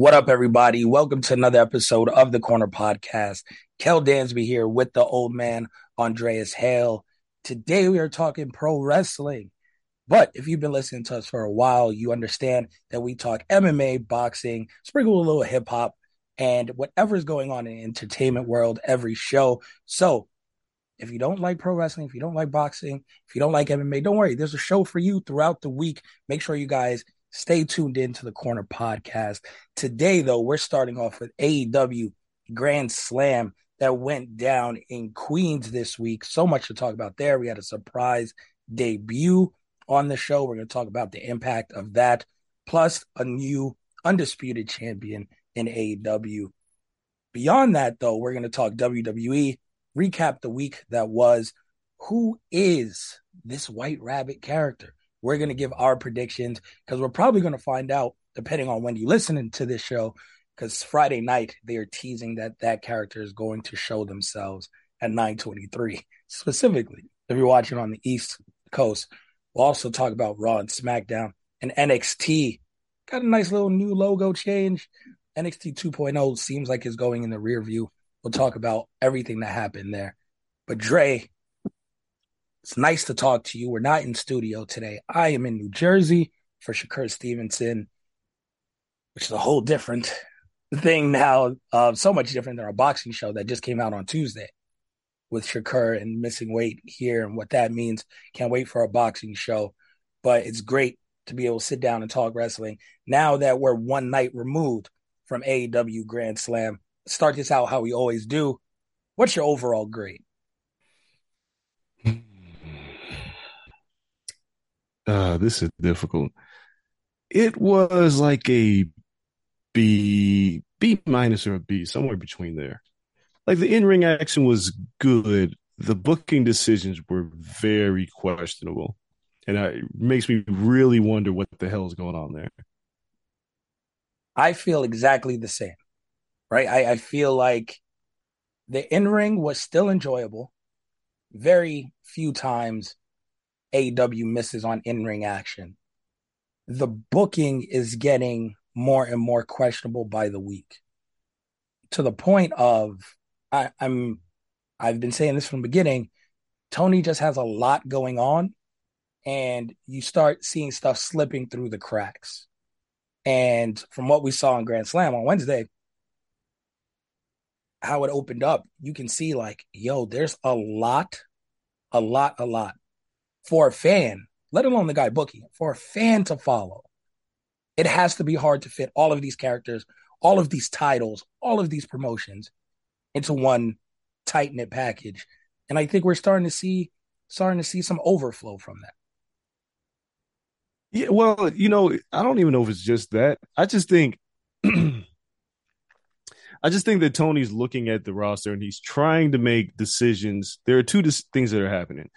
What up, everybody? Welcome to another episode of the Corner Podcast. Kel Dansby here with the old man, Andreas Hale. Today we are talking pro wrestling. But if you've been listening to us for a while, you understand that we talk MMA, boxing, sprinkle a little hip hop, and whatever is going on in the entertainment world every show. So if you don't like pro wrestling, if you don't like boxing, if you don't like MMA, don't worry. There's a show for you throughout the week. Make sure you guys stay tuned in to the Corner Podcast. Today, though, we're starting off with AEW Grand Slam that went down in Queens this week. So much to talk about there. We had a surprise debut on the show. We're going to talk about the impact of that, plus a new undisputed champion in AEW. Beyond that, though, we're going to talk WWE, recap the week that was. Who is this White Rabbit character? We're going to give our predictions because we're probably going to find out, depending on when you listen to this show, because Friday night they are teasing that that character is going to show themselves at 923 specifically. If you're watching on the east coast we'll also talk about raw and smackdown and nxt got a nice little new logo change. Nxt 2.0 seems like it's going in the rear view. We'll talk about everything that happened there. But dre it's nice to talk to you we're not in studio today i am in new jersey for shakur stevenson which is a whole different thing now, uh, so much different than our boxing show that just came out on Tuesday with Shakur and missing weight here and what that means. Can't wait for our boxing show, but it's great to be able to sit down and talk wrestling now that we're one night removed from AEW Grand Slam. Start this out how we always do. What's your overall grade? Uh, this is difficult. It was like a B, B minus or a B, somewhere between there. Like the in ring action was good. The booking decisions were very questionable. And it makes me really wonder what the hell is going on there. I feel exactly the same, right? I, I feel like the in ring was still enjoyable. Very few times AEW misses on in ring action. The booking is getting more and more questionable by the week to the point of I, I'm I've been saying this from the beginning. Tony just has a lot going on, and you start seeing stuff slipping through the cracks. And from what we saw in Grand Slam on Wednesday, how it opened up, you can see like, yo, there's a lot, a lot, a lot for a fan, let alone the guy booking for a fan to follow. It has to be hard to fit all of these characters, all of these titles, all of these promotions into one tight knit package. And I think we're starting to see starting to see some overflow from that. Yeah, well, you know, I don't even know if it's just that. I just think I just think that Tony's looking at the roster and he's trying to make decisions. There are two dis- things that are happening.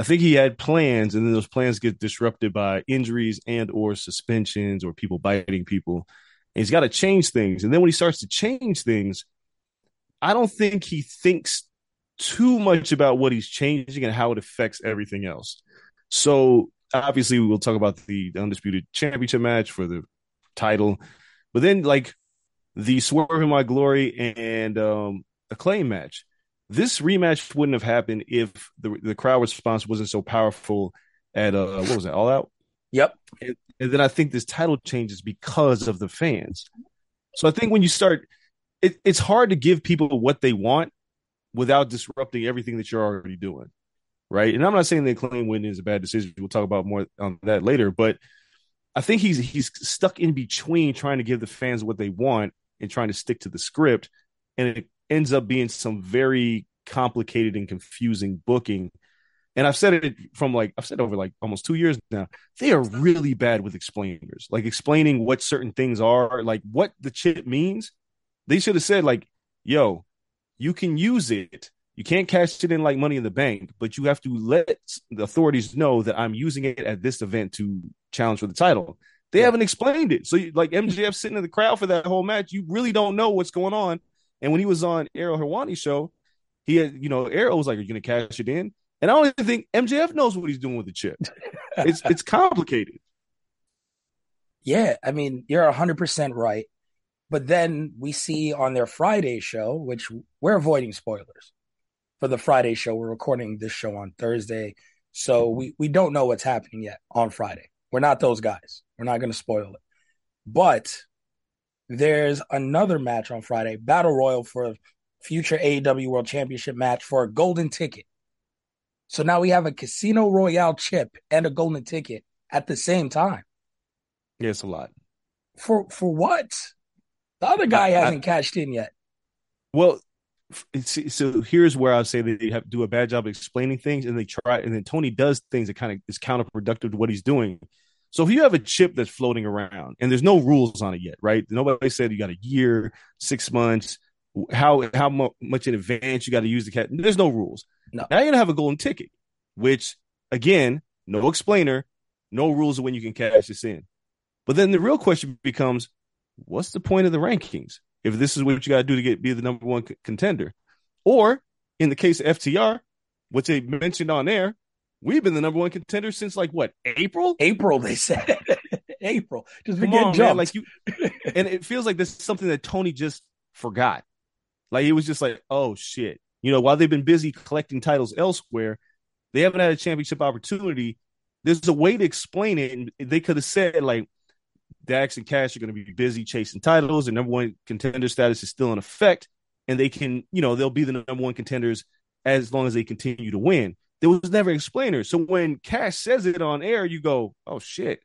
I think he had plans, and then those plans get disrupted by injuries and or suspensions or people biting people. And he's got to change things. And then when he starts to change things, I don't think he thinks too much about what he's changing and how it affects everything else. So obviously we'll talk about the undisputed championship match for the title, but then like the Swerve in Our Glory and um acclaim match. This rematch wouldn't have happened if the the crowd response wasn't so powerful at uh what was it all out Yep. and, and then I think this title changes because of the fans. So I think when you start, it, it's hard to give people what they want without disrupting everything that you're already doing, right? And I'm not saying that claim win is a bad decision. We'll talk about more on that later, but I think he's he's stuck in between trying to give the fans what they want and trying to stick to the script, and it ends up being some very complicated and confusing booking and I've said it from like I've said over like almost two years now. They are really bad with explainers, like explaining what certain things are, like what the chip means. They should have said like, "Yo, you can use it. You can't cash it in like Money in the Bank, but you have to let the authorities know that I'm using it at this event to challenge for the title." They Yeah. haven't explained it, so like MJF sitting in the crowd for that whole match, you really don't know what's going on. And when he was on Ariel Helwani's show, he had, you know, Ariel was like, "Are you going to cash it in?" And I don't even think MJF knows what he's doing with the chip. It's it's complicated. Yeah, I mean, you're 100% right. But then we see on their Friday show, which we're avoiding spoilers for the Friday show. We're recording this show on Thursday. So we, we don't know what's happening yet on Friday. We're not those guys. We're not going to spoil it. But there's another match on Friday, Battle Royal for a future AEW World Championship match for a golden ticket. So now we have a Casino Royale chip and a golden ticket at the same time. Yeah, it's a lot. For for what? The other guy I- I- hasn't cashed in yet. Well, so here's where I say they have to do a bad job of explaining things, and they try, and then Tony does things that kind of is counterproductive to what he's doing. So if you have a chip that's floating around and there's no rules on it yet, right? Nobody said you got a year, six months, how how mu- much in advance you got to use the cat. There's no rules. No. Now you're gonna have a golden ticket, which again, no explainer, no rules of when you can cash this in. But then the real question becomes, what's the point of the rankings if this is what you got to do to get be the number one c- contender? Or in the case of FTR, which they mentioned on air, we've been the number one contender since like what April? April, they said. April. Just Come begin on, man. Like you, and it feels like this is something that Tony just forgot. Like he was just like, oh shit. You know, while they've been busy collecting titles elsewhere, they haven't had a championship opportunity. There's a way to explain it, and they could have said like, Dax and Cash are going to be busy chasing titles, and number one contender status is still in effect, and they can, you know, they'll be the number one contenders as long as they continue to win. There was never explainer. So when Cash says it on air, you go, oh shit.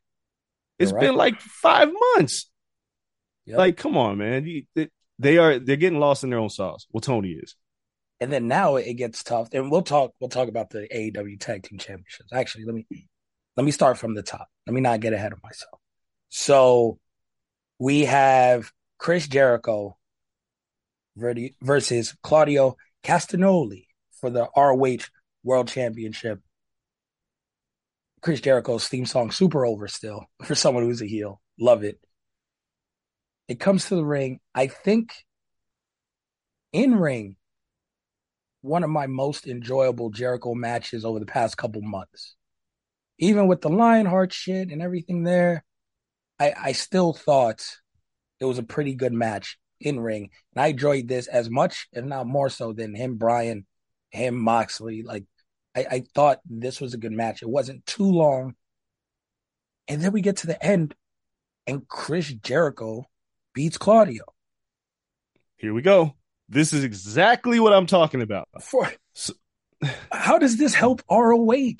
It's right. been like five months. Yep. Like, come on, man. You- they- They are they're getting lost in their own sauce. Well, Tony is. and then now it gets tough. And we'll talk we'll talk about the AEW tag team championships. Actually, let me let me start from the top. Let me not get ahead of myself. So we have Chris Jericho versus Claudio Castagnoli for the ROH World Championship. Chris Jericho's theme song super over still for someone who's a heel. Love it. It comes to the ring. I think in ring, one of my most enjoyable Jericho matches over the past couple months. Even with the Lionheart shit and everything there, I, I still thought it was a pretty good match in ring. And I enjoyed this as much, if not more so, than him, Brian, him, Moxley. Like, I, I thought this was a good match. It wasn't too long. And then we get to the end, and Chris Jericho beats Claudio. Here we go. This is exactly what I'm talking about. For So- how does this help ROH?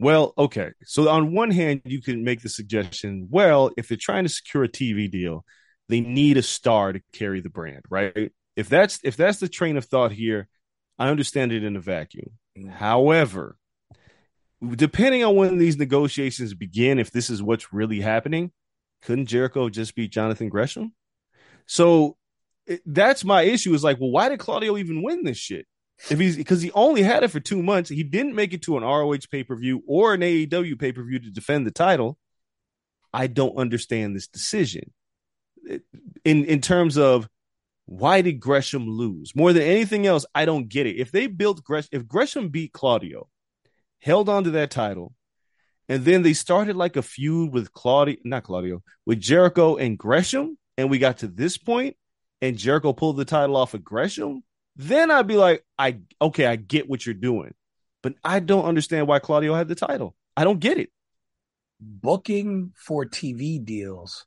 Well, okay. So on one hand, you can make the suggestion, well, if they're trying to secure a TV deal, they need a star to carry the brand, right? If that's if that's the train of thought here, I understand it in a vacuum. However, depending on when these negotiations begin, if this is what's really happening, couldn't Jericho just beat Jonathan Gresham? So it, that's my issue. Is like, well, why did Claudio even win this shit? If he's because he only had it for two months, he didn't make it to an ROH pay per view or an AEW pay per view to defend the title. I don't understand this decision in in terms of why did Gresham lose? More than anything else, I don't get it. If they built Gresham, if Gresham beat Claudio, held on to that title, and then they started like a feud with Claudio, not Claudio, with Jericho and Gresham, and we got to this point, and Jericho pulled the title off of Gresham, then I'd be like, I okay, I get what you're doing, but I don't understand why Claudio had the title. I don't get it. Booking for TV deals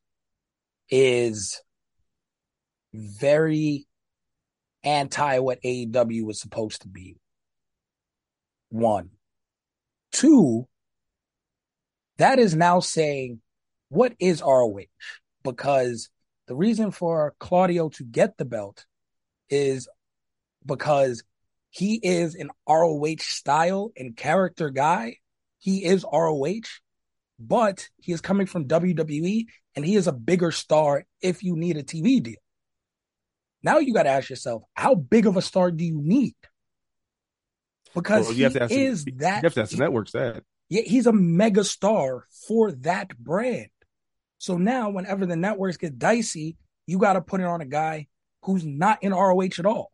is very anti what AEW was supposed to be. One. Two, that is now saying, what is ROH? Because the reason for Claudio to get the belt is because he is an ROH style and character guy. He is ROH, but he is coming from WWE and he is a bigger star if you need a TV deal. Now you got to ask yourself, how big of a star do you need? Because well, you have to ask is the, that you have to ask the networks that. Yeah, he's a mega star for that brand. So now, whenever the networks get dicey, you got to put it on a guy who's not in ROH at all.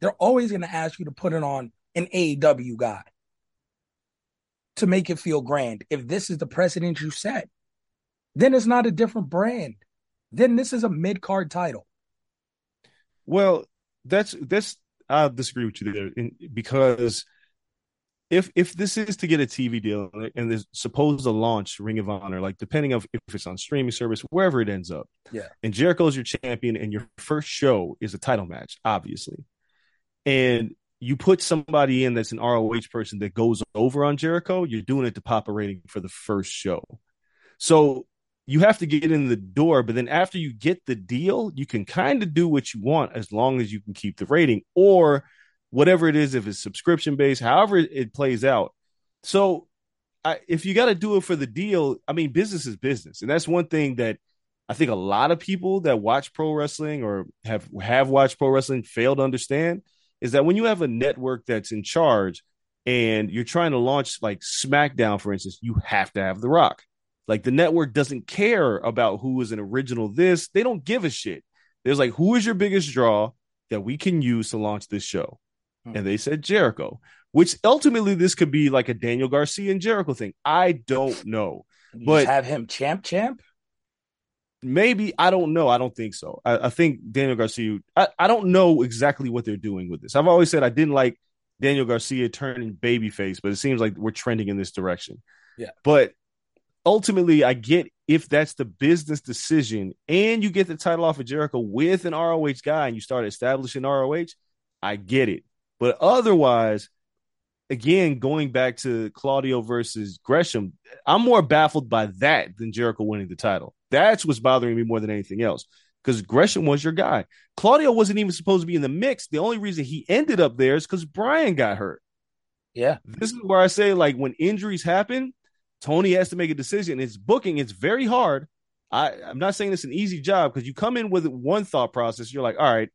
They're always going to ask you to put it on an AEW guy to make it feel grand. If this is the precedent you set, then it's not a different brand. Then this is a mid card title. Well, that's that's I disagree with you there because if if this is to get a TV deal and there's supposed to launch Ring of Honor, like depending of if it's on streaming service, wherever it ends up, yeah, and Jericho's your champion, and your first show is a title match, obviously, and you put somebody in that's an ROH person that goes over on Jericho, you're doing it to pop a rating for the first show. So you have to get in the door, but then after you get the deal, you can kind of do what you want as long as you can keep the rating or whatever it is, if it's subscription based, however it plays out. So I, if you got to do it for the deal, I mean, business is business. And that's one thing that I think a lot of people that watch pro wrestling or have have watched pro wrestling fail to understand is that when you have a network that's in charge and you're trying to launch like SmackDown, for instance, you have to have The Rock. Like the network doesn't care about who is an original this. They don't give a shit. There's like, who is your biggest draw that we can use to launch this show? Hmm. And they said Jericho, which ultimately this could be like a Daniel Garcia and Jericho thing. I don't know. You but have him champ champ? Maybe I don't know. I don't think so. I, I think Daniel Garcia. I, I don't know exactly what they're doing with this. I've always said I didn't like Daniel Garcia turning babyface, but it seems like we're trending in this direction. Yeah. But ultimately, I get if that's the business decision, and you get the title off of Jericho with an ROH guy, and you start establishing ROH. I get it. But otherwise, again, going back to Claudio versus Gresham, I'm more baffled by that than Jericho winning the title. That's what's bothering me more than anything else. Because Gresham was your guy. Claudio wasn't even supposed to be in the mix. The only reason he ended up there is because Brian got hurt. Yeah. This is where I say, like, when injuries happen, Tony has to make a decision. It's booking, it's very hard. I, I'm not saying it's an easy job because you come in with one thought process. You're like, all right,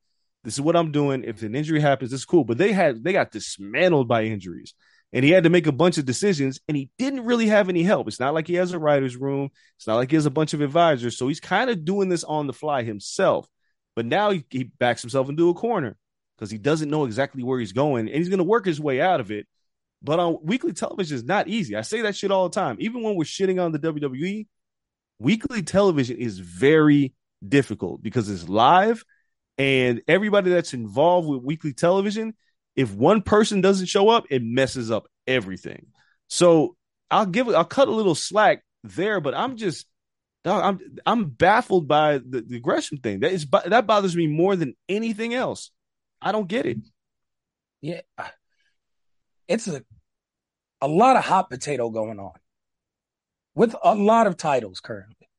this is what I'm doing. If an injury happens, it's cool. But they had they got dismantled by injuries and he had to make a bunch of decisions and he didn't really have any help. It's not like he has a writer's room. It's not like he has a bunch of advisors. So he's kind of doing this on the fly himself. But now he, he backs himself into a corner because he doesn't know exactly where he's going and he's going to work his way out of it. But on weekly television is not easy. I say that shit all the time. Even when we're shitting on the WWE, weekly television is very difficult because it's live and everybody that's involved with weekly television if one person doesn't show up, it messes up everything. So I'll give I'll cut a little slack there, but I'm just I'm I'm baffled by the, the Gresham thing. That is that bothers me more than anything else. I don't get it. Yeah, it's a a lot of hot potato going on with a lot of titles currently.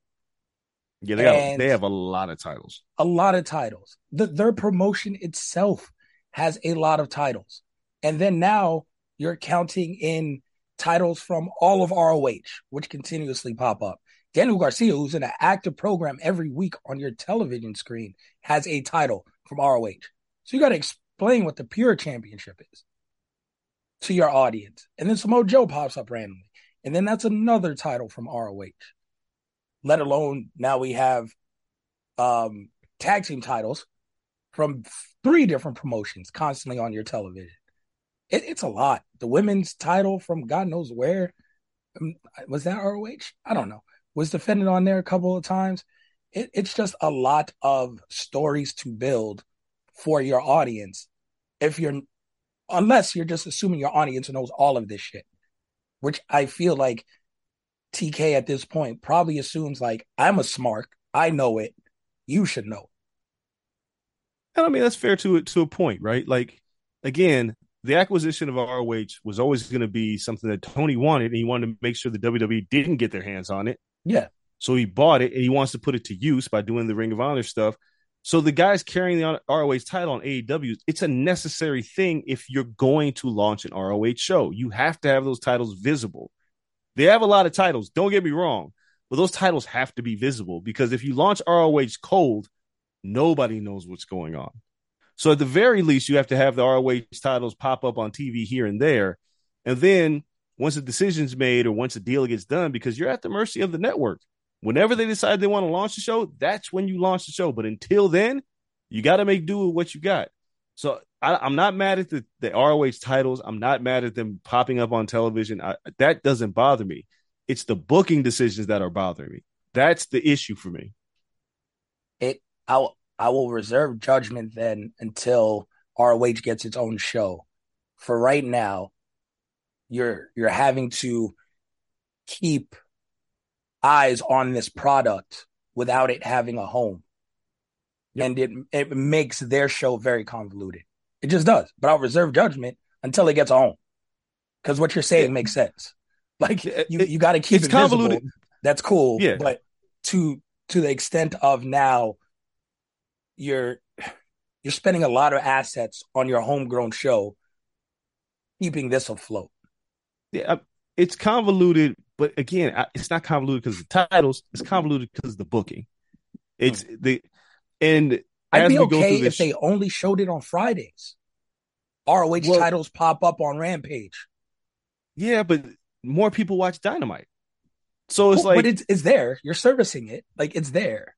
Yeah, they have, they have a lot of titles. A lot of titles. The, their promotion itself has a lot of titles. And then now you're counting in titles from all of ROH, which continuously pop up. Daniel Garcia, who's in an active program every week on your television screen, has a title from ROH. So you got to explain what the pure championship is to your audience. And then Samoa Joe pops up randomly. And then that's another title from ROH. Let alone now we have um, tag team titles from three different promotions constantly on your television. It, it's a lot. The women's title from God knows where um, was that ROH? I don't know. Was defended on there a couple of times. It, it's just a lot of stories to build for your audience. If you're, unless you're just assuming your audience knows all of this shit, which I feel like TK at this point probably assumes like I'm a smart, I know it, you should know. And I mean that's fair to to a point, right? Like again, the acquisition of ROH was always going to be something that Tony wanted, and he wanted to make sure the WWE didn't get their hands on it. Yeah. So he bought it, and he wants to put it to use by doing the Ring of Honor stuff. So the guys carrying the ROH title on AEW, it's a necessary thing if you're going to launch an ROH show. You have to have those titles visible. They have a lot of titles, don't get me wrong, but those titles have to be visible because if you launch ROH cold, nobody knows what's going on. So at the very least, you have to have the ROH titles pop up on TV here and there. And then once a decision's made or once a deal gets done, because you're at the mercy of the network. Whenever they decide they want to launch the show, that's when you launch the show. But until then, you got to make do with what you got. So I, am not mad at the, the ROH titles. I'm not mad at them popping up on television. I, that doesn't bother me. It's the booking decisions that are bothering me. That's the issue for me. It I'll I will reserve judgment then until ROH gets its own show. For right now, you're you're having to keep eyes on this product without it having a home. Yep. And it it makes their show very convoluted. It just does. But I'll reserve judgment until it gets a home. Because what you're saying yeah. makes sense. Like you, you got to keep it's it convoluted. Visible. That's cool. Yeah. But to to the extent of now you're you're spending a lot of assets on your homegrown show, keeping this afloat. Yeah, it's convoluted, but again, it's not convoluted because the titles. It's convoluted because the booking. It's mm. the and I'd be okay if they only showed it on Fridays. ROH well, titles pop up on Rampage. Yeah, but more people watch Dynamite. So it's well, like, but it's it's there. You're servicing it, like it's there.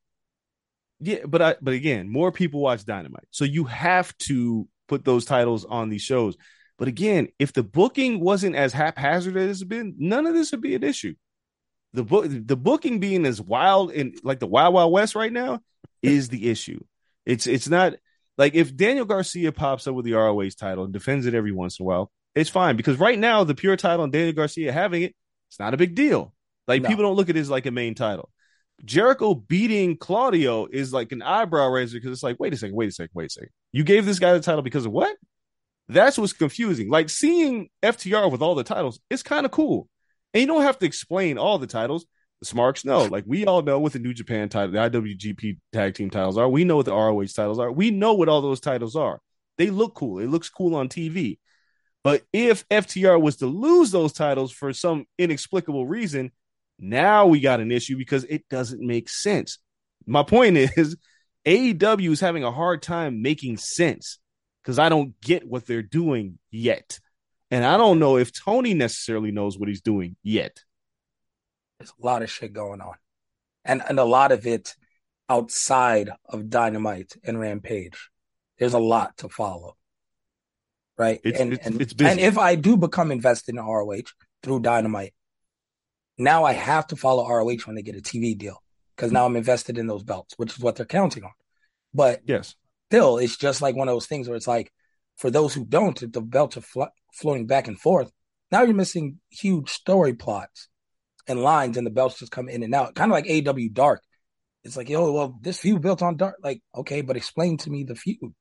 Yeah, but I but again, more people watch Dynamite. So you have to put those titles on these shows. But again, if the booking wasn't as haphazard as it's been, none of this would be an issue. The book the booking being as wild and like the Wild Wild West right now is the issue. It's it's not like if Daniel Garcia pops up with the ROH title and defends it every once in a while, it's fine because right now the pure title and Daniel Garcia having it, it's not a big deal. Like no. people don't look at it as like a main title. Jericho beating Claudio is like an eyebrow raiser because it's like, wait a second, wait a second, wait a second. You gave this guy the title because of what? That's what's confusing. Like seeing FTR with all the titles, it's kind of cool. And you don't have to explain all the titles. The Smarks know. Like we all know what the New Japan title, the IWGP tag team titles are. We know what the ROH titles are. We know what all those titles are. They look cool. It looks cool on TV. But if FTR was to lose those titles for some inexplicable reason, now we got an issue because it doesn't make sense. My point is, AEW is having a hard time making sense because I don't get what they're doing yet. And I don't know if Tony necessarily knows what he's doing yet. There's a lot of shit going on. And and a lot of it outside of Dynamite and Rampage. There's a lot to follow. Right? It's, and, it's, and, it's and if I do become invested in ROH through Dynamite, now I have to follow ROH when they get a TV deal because now I'm invested in those belts, which is what they're counting on. But yes, still, it's just like one of those things where it's like, for those who don't, the belts are flo- floating back and forth. Now you're missing huge story plots and lines, and the belts just come in and out, kind of like AEW Dark. It's like, yo, well, this feud built on Dark. Like, okay, but explain to me the feud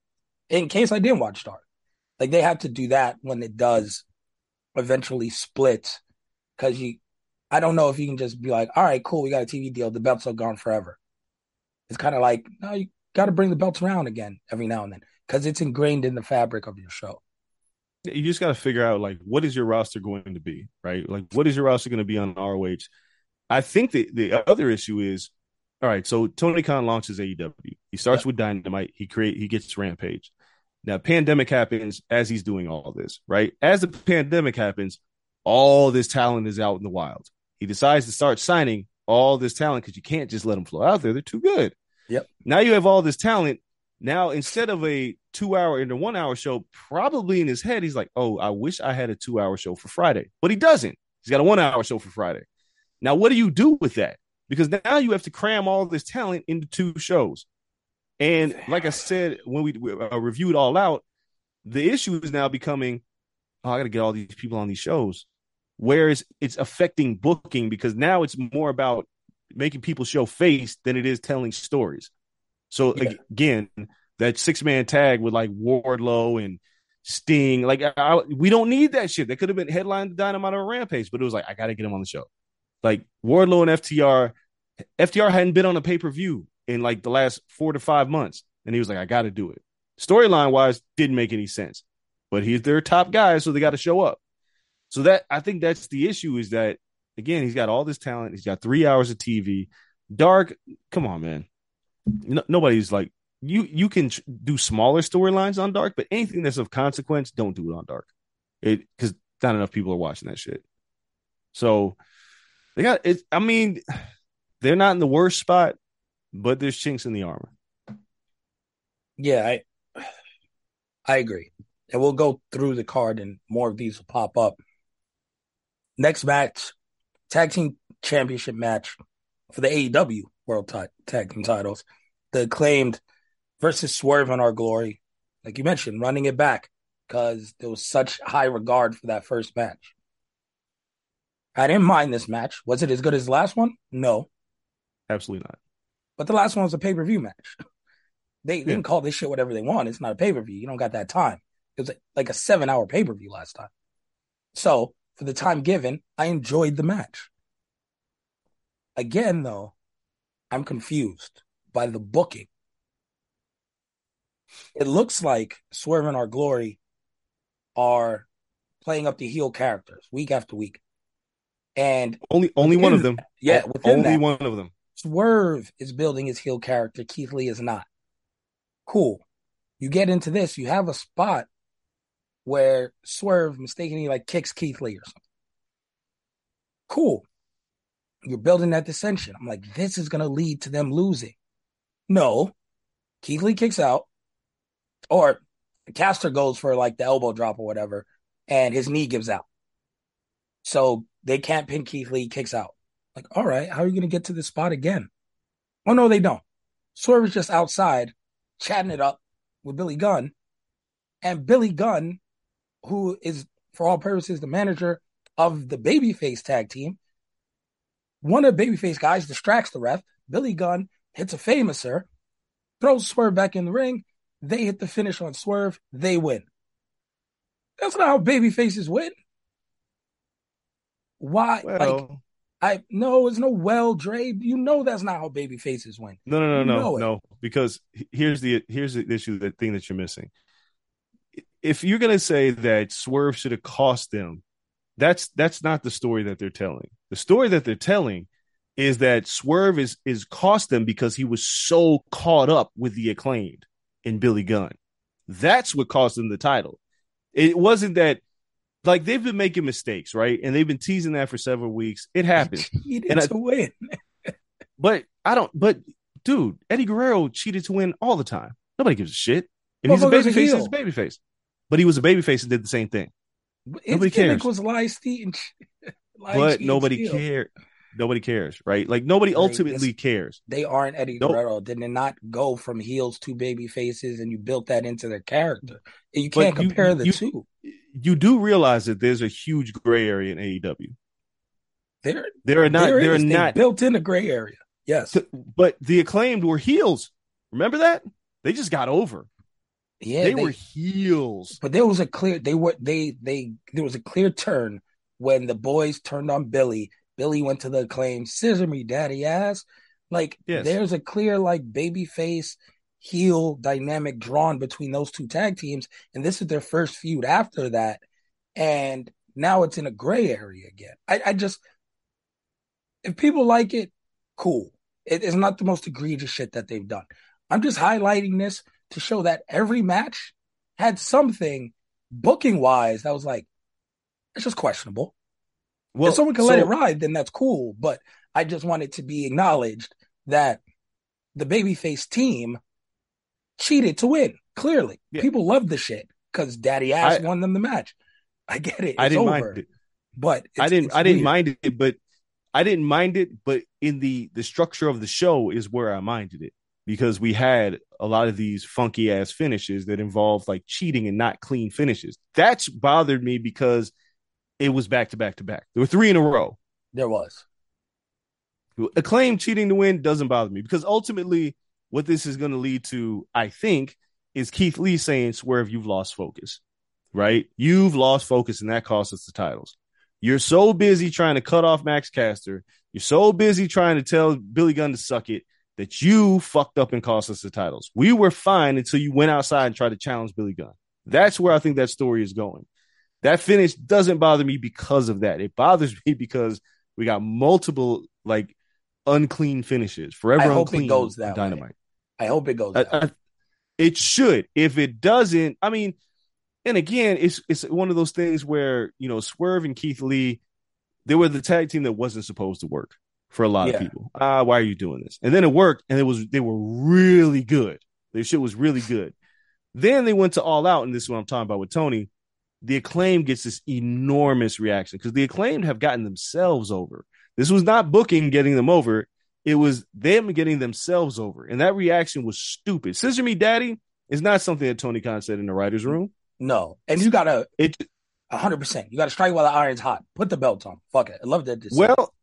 in case I didn't watch Dark. Like, they have to do that when it does eventually split because you I don't know if you can just be like, all right, cool, we got a TV deal. The belts are gone forever. It's kind of like, no, you got to bring the belts around again every now and then because it's ingrained in the fabric of your show. You just got to figure out like what is your roster going to be, right? Like what is your roster going to be on ROH? I think the the other issue is, all right. So Tony Khan launches AEW. He starts yeah. with Dynamite. He create he gets Rampage. Now pandemic happens as he's doing all this, right? As the pandemic happens, all this talent is out in the wild. He decides to start signing all this talent because you can't just let them flow out there. They're too good. Yep. Now you have all this talent. Now, instead of a two hour and a one hour show, probably in his head, he's like, oh, I wish I had a two hour show for Friday. But he doesn't. He's got a one hour show for Friday. Now, what do you do with that? Because now you have to cram all this talent into two shows. And like I said, when we, uh, reviewed all out, the issue is now becoming, oh, I got to get all these people on these shows. Whereas it's affecting booking because now it's more about making people show face than it is telling stories. So yeah. again, that six man tag with like Wardlow and Sting, like I, we don't need that shit. That could have been headline Dynamite or Rampage, but it was like I got to get him on the show. Like Wardlow and FTR, FTR hadn't been on a pay per view in like the last four to five months, and he was like, I got to do it. Storyline wise, didn't make any sense, but he's their top guy, so they got to show up. So that I think that's the issue is that again he's got all this talent, he's got three hours of TV. Dark, come on, man. No, nobody's like you. You can do smaller storylines on Dark, but anything that's of consequence, don't do it on Dark. It because not enough people are watching that shit. So they got it. I mean, they're not in the worst spot, but there's chinks in the armor. Yeah, I I agree. And we'll go through the card and more of these will pop up. Next match, tag team championship match for the AEW World t- Tag Team titles. The acclaimed versus Swerve in Our Glory. Like you mentioned, running it back because there was such high regard for that first match. I didn't mind this match. Was it as good as the last one? No. Absolutely not. But the last one was a pay per view match. They, they yeah. can call this shit whatever they want. It's not a pay per view. You don't got that time. It was like a seven hour pay per view last time. So for the time given, I enjoyed the match. Again, though, I'm confused by the booking. It looks like Swerve and Our Glory are playing up the heel characters week after week. And only only one of them. Yeah, only that, one of them. Swerve is building his heel character. Keith Lee is not. Cool. You get into this, you have a spot where Swerve mistakenly like kicks Keith Lee or something. Cool. You're building that dissension. I'm like, this is gonna lead to them losing. No. Keith Lee kicks out, or Caster goes for like the elbow drop or whatever, and his knee gives out. So they can't pin Keith Lee, kicks out. Like, all right, how are you to get to this spot again? Oh, no, they don't. Swerve is just outside chatting it up with Billy Gunn. And Billy Gunn, who is, for all purposes, the manager of the babyface tag team, one of the babyface guys distracts the ref. Billy Gunn hits a Fameasser, throws Swerve back in the ring. They hit the finish on Swerve. They win. That's not how babyfaces win. Why? Well, like, I no, it's no well, Dre. You know that's not how baby faces win. No, no, no, you no, no. Because here's the here's the issue, the thing that you're missing. If you're gonna say that Swerve should have cost them, that's that's not the story that they're telling. The story that they're telling is that Swerve is is cost them because he was so caught up with the acclaimed in Billy Gunn. That's what cost them the title. It wasn't that like they've been making mistakes, right? And they've been teasing that for several weeks. It happens. Cheated and I, to win. but I don't. But dude, Eddie Guerrero cheated to win all the time. Nobody gives a shit. And he's a baby face. He's a baby face. But he was a baby face and did the same thing. nobody cares. Was lie, Steve, but nobody cared. Nobody cares, right? Like nobody right. ultimately cares. They aren't Eddie nope. Guerrero. Did they not go from heels to baby faces, and you built that into their character? You can't but compare you, the you, two you do realize that there's a huge gray area in AEW. There, there are not. There, there are not built in a gray area. Yes, but the acclaimed were heels. Remember that they just got over. Yeah, they, they were heels. But there was a clear. They were they they. There was a clear turn when the boys turned on Billy. Billy went to the acclaim. Scissor me, daddy ass. Like yes. there's a clear like baby face heel dynamic drawn between those two tag teams. And this is their first feud after that. And now it's in a gray area again. I, I just, if people like it, cool. It is not the most egregious shit that they've done. I'm just highlighting this to show that every match had something booking wise that was like, it's just questionable. Well, if someone can so, let it ride, then that's cool. But I just want it to be acknowledged that the babyface team cheated to win. Clearly, Yeah. people love the shit because Daddy Ass I- won them the match. I get it. It's I didn't over. mind it. But I didn't it's I didn't weird. mind it, but I didn't mind it, but in the the structure of the show is where I minded it because we had a lot of these funky ass finishes that involved like cheating and not clean finishes. That's bothered me because it was back to back to back. There were three in a row. There was. Acclaim cheating to win doesn't bother me because ultimately what this is going to lead to, I think, is Keith Lee saying, Swerve, you've lost focus, right? You've lost focus and that cost us the titles. You're so busy trying to cut off Max Caster. You're so busy trying to tell Billy Gunn to suck it that you fucked up and cost us the titles. We were fine until you went outside and tried to challenge Billy Gunn. That's where I think that story is going. That finish doesn't bother me because of that. It bothers me because we got multiple like unclean finishes. Forever I hope it unclean goes on that way. dynamite. I hope it goes. I- that way. I- it should. If it doesn't, I mean, and again, it's it's one of those things where you know Swerve and Keith Lee, they were the tag team that wasn't supposed to work for a lot Yeah. of people. Ah, why are you doing this? And then it worked, and it was they were really good. Their shit was really good. Then they went to All Out, and this is what I'm talking about with Tony. The acclaim gets this enormous reaction because the acclaimed have gotten themselves over. This was not booking getting them over. It was them getting themselves over. And that reaction was stupid. Scissor Me Daddy is not something that Tony Khan said in the writer's room. no, and you gotta It hundred percent. You gotta strike while the iron's hot. Put the belt on. Fuck it. I love that. well,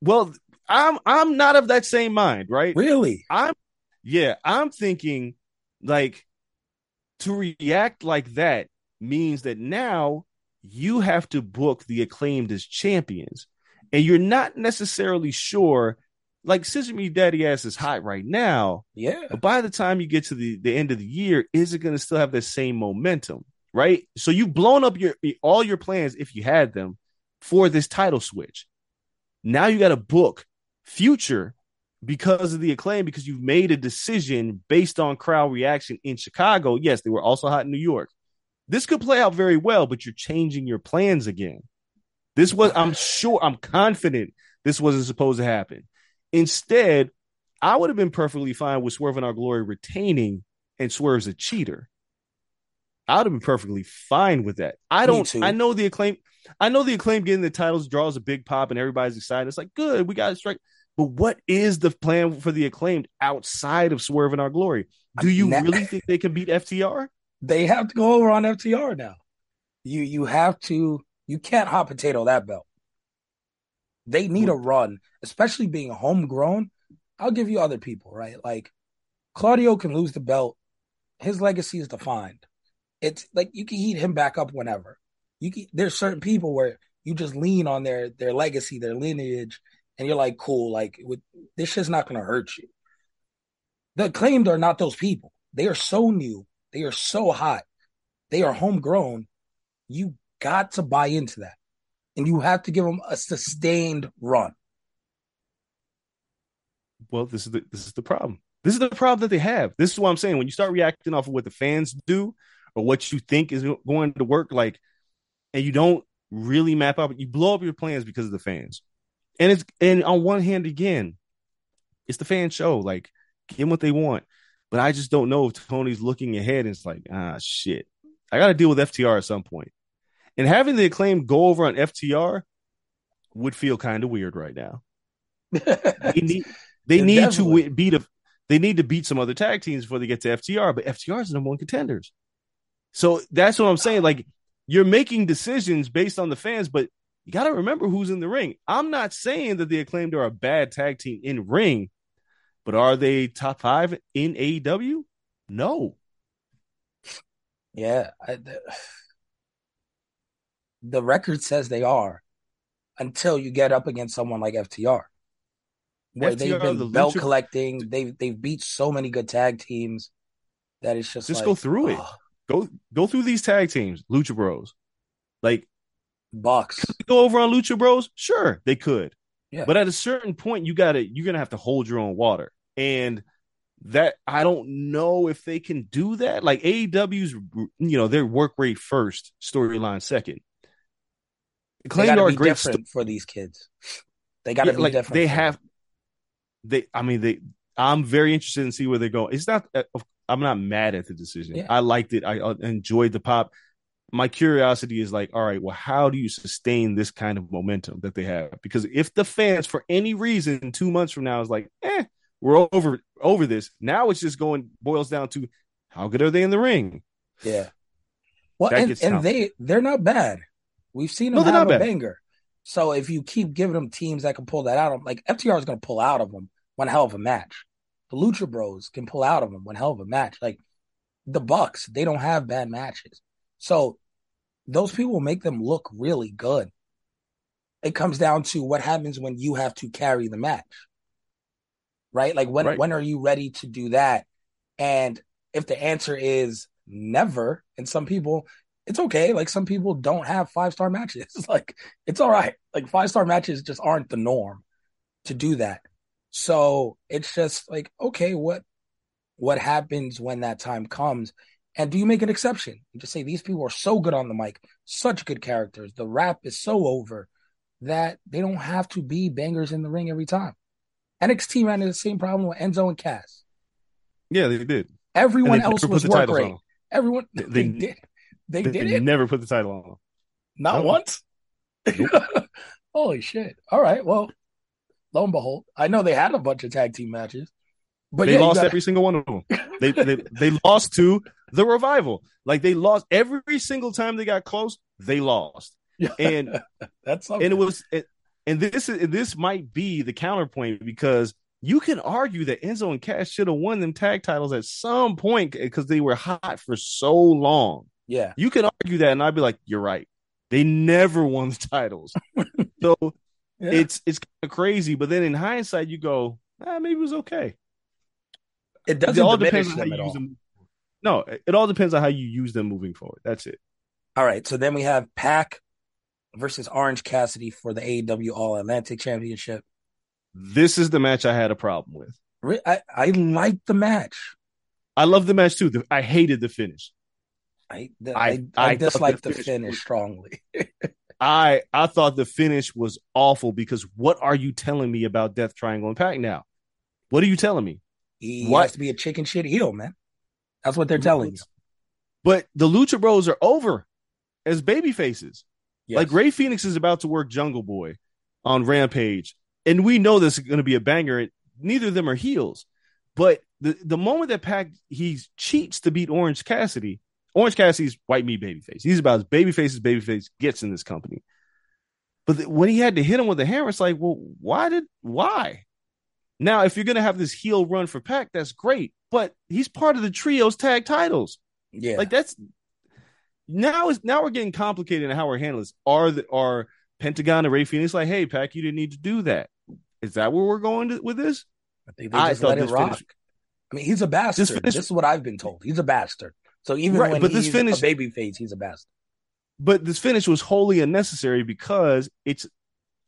well, I'm I'm not of that same mind, right? really, I'm yeah, I'm thinking like to react like that means that now you have to book the acclaimed as champions. And you're not necessarily sure, like Scissor Me Daddy Ass is hot right now, yeah. but by the time you get to the, the end of the year, is it going to still have the same momentum? Right. So you've blown up your all your plans if you had them for this title switch. Now you got to book future because of the acclaim, because you've made a decision based on crowd reaction in Chicago. Yes, they were also hot in New York. This could play out very well, but you're changing your plans again. This was, I'm sure, I'm confident this wasn't supposed to happen. Instead, I would have been perfectly fine with Swerve in Our Glory retaining and Swerve's a cheater. I would have been perfectly fine with that. I don't. I know the acclaim. I know the acclaim getting the titles draws a big pop and everybody's excited. It's like good, we got to strike. But what is the plan for the acclaimed outside of Swerve in Our Glory? Do you Na- really think they can beat FTR? They have to go over on FTR now. You you have to. You can't hot potato that belt. They need a run, especially being homegrown. I'll give you other people, right? Like Claudio can lose the belt. His legacy is defined. It's like you can heat him back up whenever. You can, there's certain people where you just lean on their their legacy, their lineage, and you're like, cool, like with, this shit's not gonna hurt you. The acclaimed are not those people. They are so new. They are so hot. They are homegrown. You got to buy into that, and you have to give them a sustained run. Well, this is the this is the problem. This is the problem that they have. This is what I'm saying. When you start reacting off of what the fans do or what you think is going to work, like, and you don't really map out, you blow up your plans because of the fans. And it's and on one hand, again, it's the fan show. Like, give them what they want. But I just don't know if Tony's looking ahead and it's like, ah, shit. I got to deal with FTR at some point. And having the acclaim go over on FTR would feel kind of weird right now. They need they need to definitely. beat a they need to beat some other tag teams before they get to FTR, but FTR is the number one contenders. So that's what I'm saying. Like you're making decisions based on the fans, but you got to remember who's in the ring. I'm not saying that the acclaimed are a bad tag team in ring, but are they top five in AEW? No. Yeah, I, the, the record says they are until you get up against someone like FTR, where they've been the belt collecting. They've they've beat so many good tag teams that it's just Just like, go through it. Go go through these tag teams, Lucha Bros. Like Bucks. go over on Lucha Bros? Sure, they could. Yeah. But at a certain point, you gotta you're gonna have to hold your own water. And that I don't know if they can do that. Like AEW's you know, their work rate first, storyline second. Got are to a be great different for these kids. They got to Yeah, be like different. they have they I mean they I'm very interested in see where they go. It's not uh, I'm not mad at the decision. Yeah. I liked it. I uh, enjoyed the pop. My curiosity is like, all right, well, how do you sustain this kind of momentum that they have? Because if the fans, for any reason, two months from now is like, eh, we're over over this. Now it's just going boils down to how good are they in the ring? Yeah. Well, That and, and they they're not bad. We've seen them No, have not a bad. banger. So if you keep giving them teams that can pull that out, of them, like FTR is going to pull out of them one hell of a match. The Lucha Bros can pull out of them one hell of a match. Like the Bucks, they don't have bad matches. So those people make them look really good. It comes down to what happens when you have to carry the match. Right? Like when Right. when are you ready to do that? And if the answer is never, and some people it's okay. Like some people don't have five star matches. like it's all right. Like five star matches just aren't the norm to do that. So it's just like, okay, what what happens when that time comes? And do you make an exception? You just say these people are so good on the mic, such good characters. The rap is so over that they don't have to be bangers in the ring every time. NXT ran into the same problem with Enzo and Cass. Yeah, they did. Everyone they else was the work rate. Everyone They- they, they- did. They, They, did it. never put the title on. Not No. once. Holy shit! All right. Well, lo and behold, I know they had a bunch of tag team matches, but they yeah, lost gotta- every single one of them. They, they they lost to the revival. Like they lost every single time they got close. They lost, and that's and it was it, and this is this might be the counterpoint because you can argue that Enzo and Cass should have won them tag titles at some point because they were hot for so long. yeah, You can argue that, and I'd be like, you're right. They never won the titles, so yeah. it's it's kind of crazy. But then in hindsight, you go, ah, maybe it was okay. it It doesn't all depends on how you use them. No, it- it all depends on how you use them moving forward. That's it. All right, so then we have Pac versus Orange Cassidy for the AEW All Atlantic Championship. This is the match I had a problem with. I I like the match. I love the match too. The- I hated the finish. I the, I- I, I, I thought dislike the the finish finish strongly. I I thought the finish was awful because what are you telling me about Death Triangle and Pac now? What are you telling me? He What? has to be a chicken shit heel, man. That's what they're telling you. But the Lucha Bros are over as baby faces. Yes. Like Rey Fénix is about to work Jungle Boy on Rampage, and we know this is going to be a banger. Neither of them are heels, but the the moment that Pac he cheats to beat Orange Cassidy, Orange Cassidy's white meat babyface. He's about as babyface as babyface gets in this company. But th- when he had to hit him with the hammer, it's like, well, why did why? Now, if you're gonna have this heel run for Pac, that's great, but he's part of the trios tag titles. yeah, Like that's now is now we're getting complicated in how we're handling this. Are the are Pentagon and Rey Fénix like, hey, Pac, you didn't need to do that? Is that where we're going to, with this? I think they just thought let it rock. finish- I mean, he's a bastard. finish- This is what I've been told. He's a bastard. So even Right, when but this finish- a baby face, he's a bastard. But this finish was wholly unnecessary because it's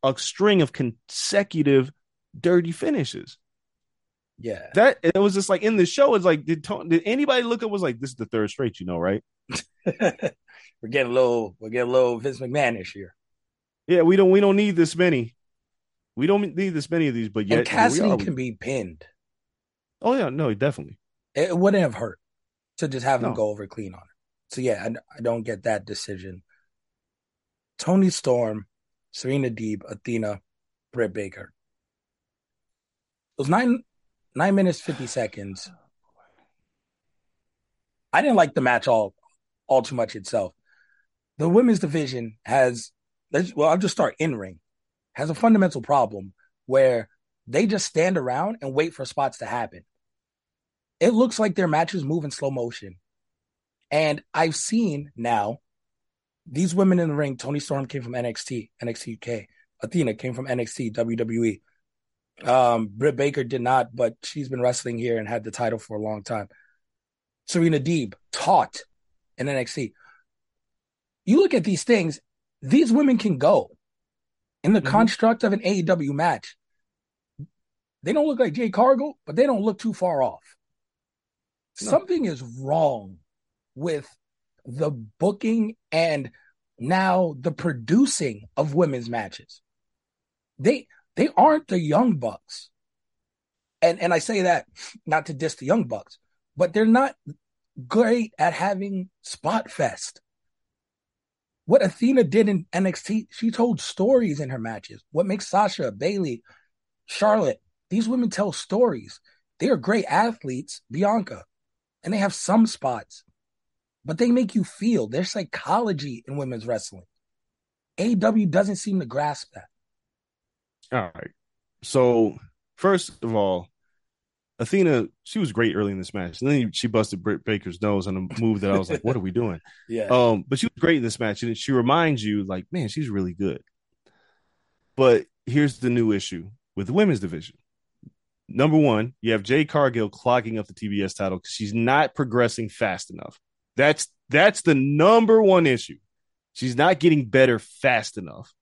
a string of consecutive dirty finishes. Yeah. That it was just like in the show. It's like did did anybody look up? Was like this is the third straight, you know, right? we're getting a little we're getting a little Vince McMahonish here. Yeah, we don't we don't need this many. We don't need this many of these, but yet and Cassidy are. can be pinned. Oh yeah, no, definitely. It wouldn't have hurt to just have him go over clean on it. So yeah, I, I don't get that decision. Toni Storm, Serena Deeb, Athena, Britt Baker. It was nine nine minutes fifty seconds. I didn't like the match all all too much itself. The women's division has let's well, I'll just start in ring, has a fundamental problem where they just stand around and wait for spots to happen. It looks like their matches move in slow motion. And I've seen now these women in the ring. Toni Storm came from NXT, NXT UK. Athena came from NXT, WWE. Um, Britt Baker did not, but she's been wrestling here and had the title for a long time. Serena Deeb taught in NXT. You look at these things, these women can go in the Mhm. construct of an AEW match. They don't look like Jade Cargill, but they don't look too far off. Something is wrong with the booking and now the producing of women's matches. They they aren't the young bucks. And and I say that not to diss the young bucks, but they're not great at having spot fest. What Athena did in NXT, she told stories in her matches. What makes Sasha, Bayley, Charlotte, these women tell stories. They are great athletes, Bianca, and they have some spots, but they make you feel. There's psychology in women's wrestling. AW doesn't seem to grasp that. All right. So first of all, Athena, she was great early in this match. And then she busted Britt Baker's nose on a move that I was like, what are we doing? Yeah. Um, but she was great in this match, and she reminds you, like, man, she's really good. But here's the new issue with the women's division. Number one, you have Jade Cargill clogging up the TBS title because she's not progressing fast enough. That's that's the number one issue. She's not getting better fast enough.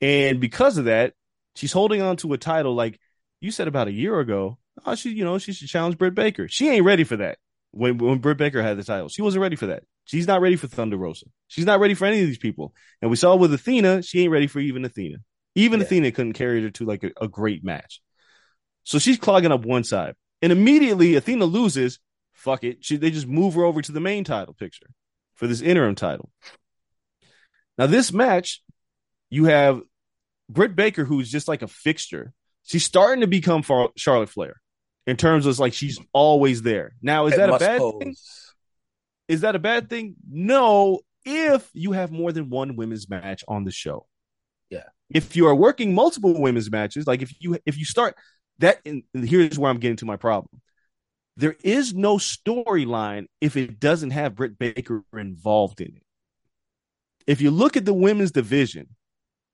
And because of that, she's holding on to a title like you said about a year ago oh, she, you know, she should challenge Britt Baker. She ain't ready for that. When when Britt Baker had the title, she wasn't ready for that. She's not ready for Thunder Rosa. She's not ready for any of these people. And we saw with Athena, she ain't ready for even Athena. Even yeah. Athena couldn't carry her to like a, a great match. So she's clogging up one side. And immediately Athena loses. Fuck it. She, they just move her over to the main title picture for this interim title. Now, this match, you have Britt Baker, who's just like a fixture. She's starting to become Charlotte Flair in terms of like she's always there. Now, is it that a bad pose. thing? Is that a bad thing? No, if you have more than one women's match on the show. Yeah. If you are working multiple women's matches, like if you if you start that and here's where I'm getting to my problem. There is no storyline if it doesn't have Britt Baker involved in it. If you look at the women's division,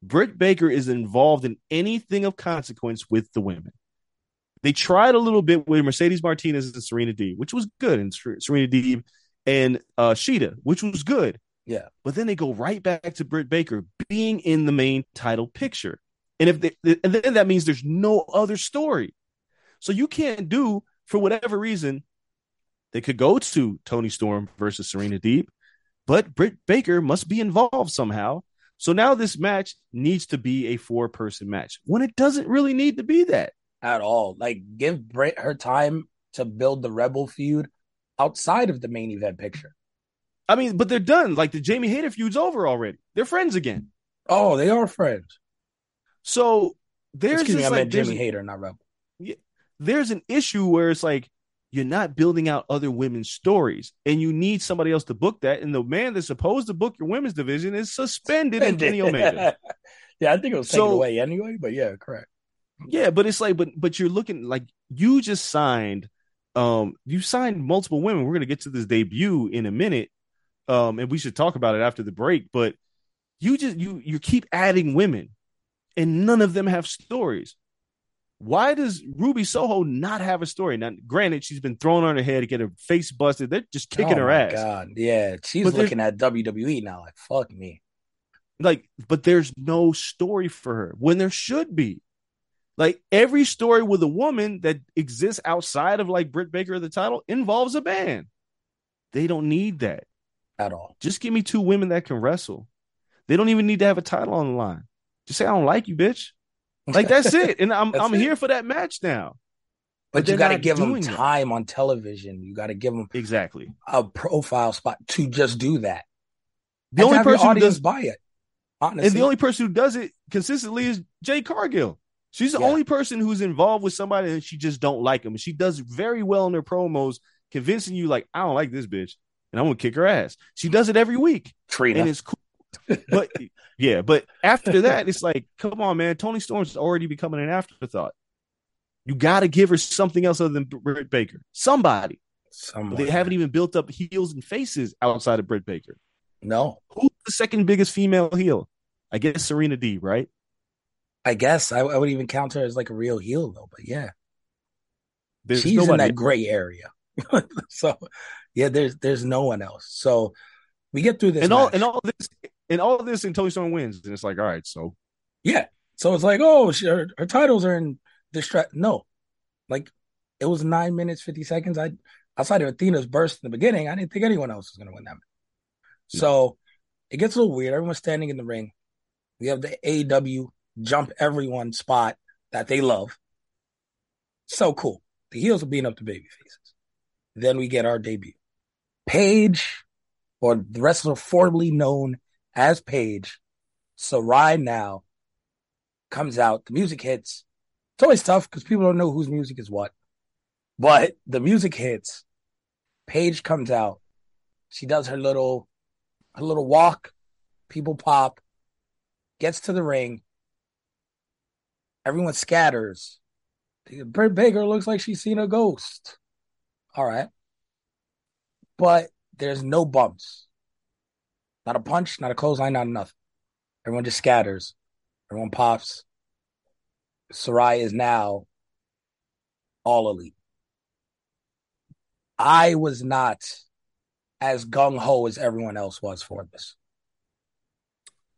Britt Baker is involved in anything of consequence with the women. They tried a little bit with Mercedes Martinez and Serena Deeb, which was good, and Serena Deeb and uh, Shida, which was good. Yeah. But then they go right back to Britt Baker being in the main title picture. And if they, and then that means there's no other story. So you can't do for whatever reason they could go to Toni Storm versus Serena Deeb, but Britt Baker must be involved somehow. So now this match needs to be a four person match when it doesn't really need to be that at all. Like give Britt her time to build the Rebel feud outside of the main event picture. I mean, but they're done. Like the Jamie Hayter feud's over already. They're friends again. Oh, they are friends. So there's Excuse this, me, I like, meant Jamie Hayter, not Rebel. Yeah, there's an issue where it's like you're not building out other women's stories and you need somebody else to book that. And the man that's supposed to book your women's division is suspended in Kenny Omega. yeah, I think it was taken So- away anyway, but yeah, correct. Yeah, but it's like, but but you're looking like you just signed, um, you signed multiple women. We're gonna get to this debut in a minute, um, and we should talk about it after the break. But you just you you keep adding women, and none of them have stories. Why does Ruby Soho not have a story? Now, granted, she's been thrown on her head to get her face busted. They're just kicking Oh her ass. God. Yeah, she's But looking at WWE now. Like, fuck me. like but there's no story for her when there should be like every story with a woman that exists outside of like Britt Baker of the title involves a man they don't need that At all. just give me two women that can wrestle they don't even need to have a title on the line just say I don't like you bitch like that's it and I'm I'm it. here for that match now But, But you got to give them doing that. time on television. You got to give them exactly a profile spot to just do that. the And only to have your person who does buy it. Honestly, and the only person who does it consistently is Jade Cargill. She's the Yeah. only person who's involved with somebody and she just don't like him. And she does very well in her promos, convincing you like, I don't like this bitch, and I'm gonna kick her ass. She does it every week, Trina. and it's cool. But yeah, but after that, it's like, come on, man. Toni Storm's already becoming an afterthought. You got to give her something else other than Britt Baker. Somebody. Someone. But they haven't even built up heels and faces outside of Britt Baker. No, Who's the second biggest female heel? I guess Serena D, right? I guess I, I would even count her as like a real heel though. But yeah, There's she's in that gray area. so yeah, there's there's no one else. So we get through this. and all and all this and all of this and Toni Storm wins, and it's like, all right, so Yeah. So it's like, oh, she, her, her titles are in distress. No, like it was nine minutes fifty seconds. I outside of Athena's burst in the beginning, I didn't think anyone else was going to win that. match. So it gets a little weird. Everyone's standing in the ring. We have the AEW jump everyone spot that they love. So cool. The heels are beating up the baby faces. then we get our debut. Paige, or the wrestler formerly known as Paige, Saraya now comes out. The music hits. It's always tough because people don't know whose music is what. But the music hits. Paige comes out. She does her little her little walk. People pop. Gets to the ring. Everyone scatters. Britt Baker looks like she's seen a ghost. All right. But there's no bumps. Not a punch, not a clothesline, not nothing. Everyone just scatters. Everyone pops. Saraya is now all elite. I was not as gung ho as everyone else was for this.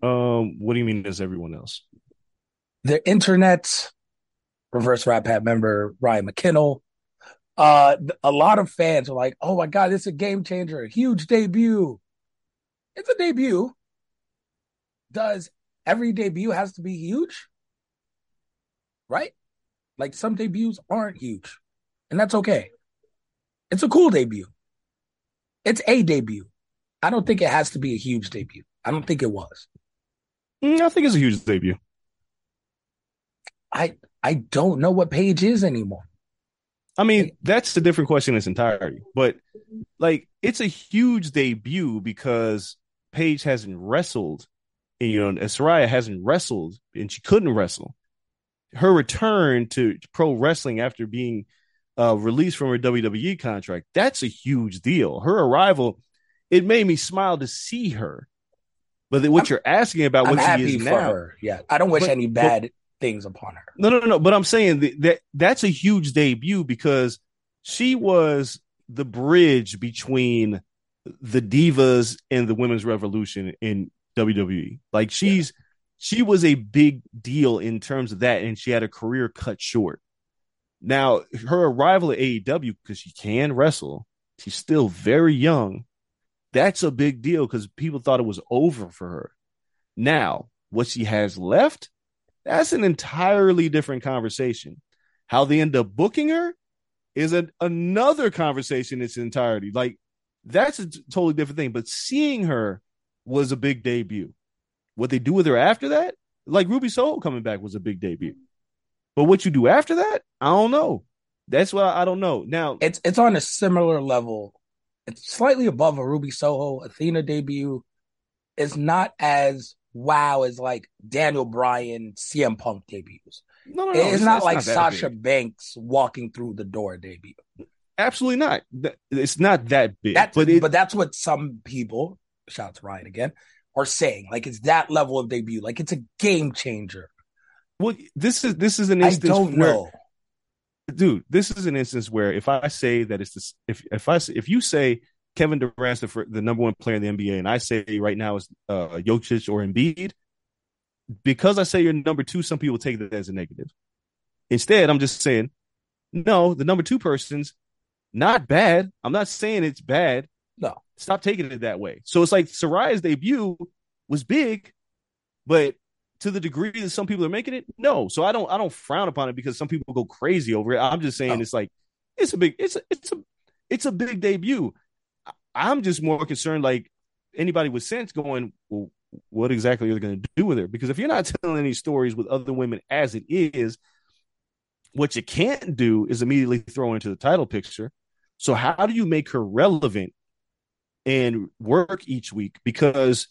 Um, what do you mean as everyone else? The internet, reverse rap hat member Ryan McKinnell, uh, a lot of fans are like, "Oh my god, this is a game changer, a huge debut." It's a debut. Does every debut has to be huge? Right? Like some debuts aren't huge, and that's okay. It's a cool debut. It's a debut. I don't think it has to be a huge debut. I don't think it was. Mm, I think it's a huge debut. I I don't know what Paige is anymore. I mean, that's a different question in its entirety. But like, it's a huge debut because Paige hasn't wrestled, and, you know, Saraya hasn't wrestled, and she couldn't wrestle. Her return to pro wrestling after being uh, released from her WWE contract, that's a huge deal. Her arrival, it made me smile to see her. But what I'm, you're asking about what I'm she is now, her. yeah, I don't wish but, any bad but, things upon her. No, no, no, no. But I'm saying that, that that's a huge debut because she was the bridge between the divas and the women's revolution in WWE. Like she's yeah. she was a big deal in terms of that, and she had a career cut short. Now her arrival at AEW because she can wrestle, she's still very young. That's a big deal because people thought it was over for her. Now, what she has left that's an entirely different conversation. How they end up booking her is a, another conversation in its entirety. Like that's a t- totally different thing. But seeing her was a big debut. What they do with her after that, like Ruby Soho coming back was a big debut. But what you do after that, I don't know. That's what I, I don't know. Now it's it's on a similar level. It's slightly above a Ruby Soho Athena debut. It's not as wow as like Daniel Bryan CM Punk debuts. No, no, no. It's, it's not it's like not Sasha big. Banks walking through the door debut. Absolutely not. It's not that big. That's, but it, but that's what some people, shout out to Ryan again, are saying. Like it's that level of debut. Like it's a game changer. Well, this is this is an instance. I don't where, know, dude. This is an instance where if I say that it's this, if if I if you say Kevin Durant's the, the number one player in the NBA, and I say right now is uh, Jokic or Embiid, because I say you're number two, some people take that as a negative. Instead, I'm just saying, no, the number two person's not bad. I'm not saying it's bad. No, stop taking it that way. So it's like Saraya's debut was big, but to the degree that some people are making it, no. So I don't I don't frown upon it because some people go crazy over it. I'm just saying oh. it's like it's a big it's a, it's a it's a big debut. I'm just more concerned, like anybody with sense, going, well, what exactly are they going to do with her? Because if you're not telling any stories with other women as it is, what you can't do is immediately throw into the title picture. So how do you make her relevant and work each week? Because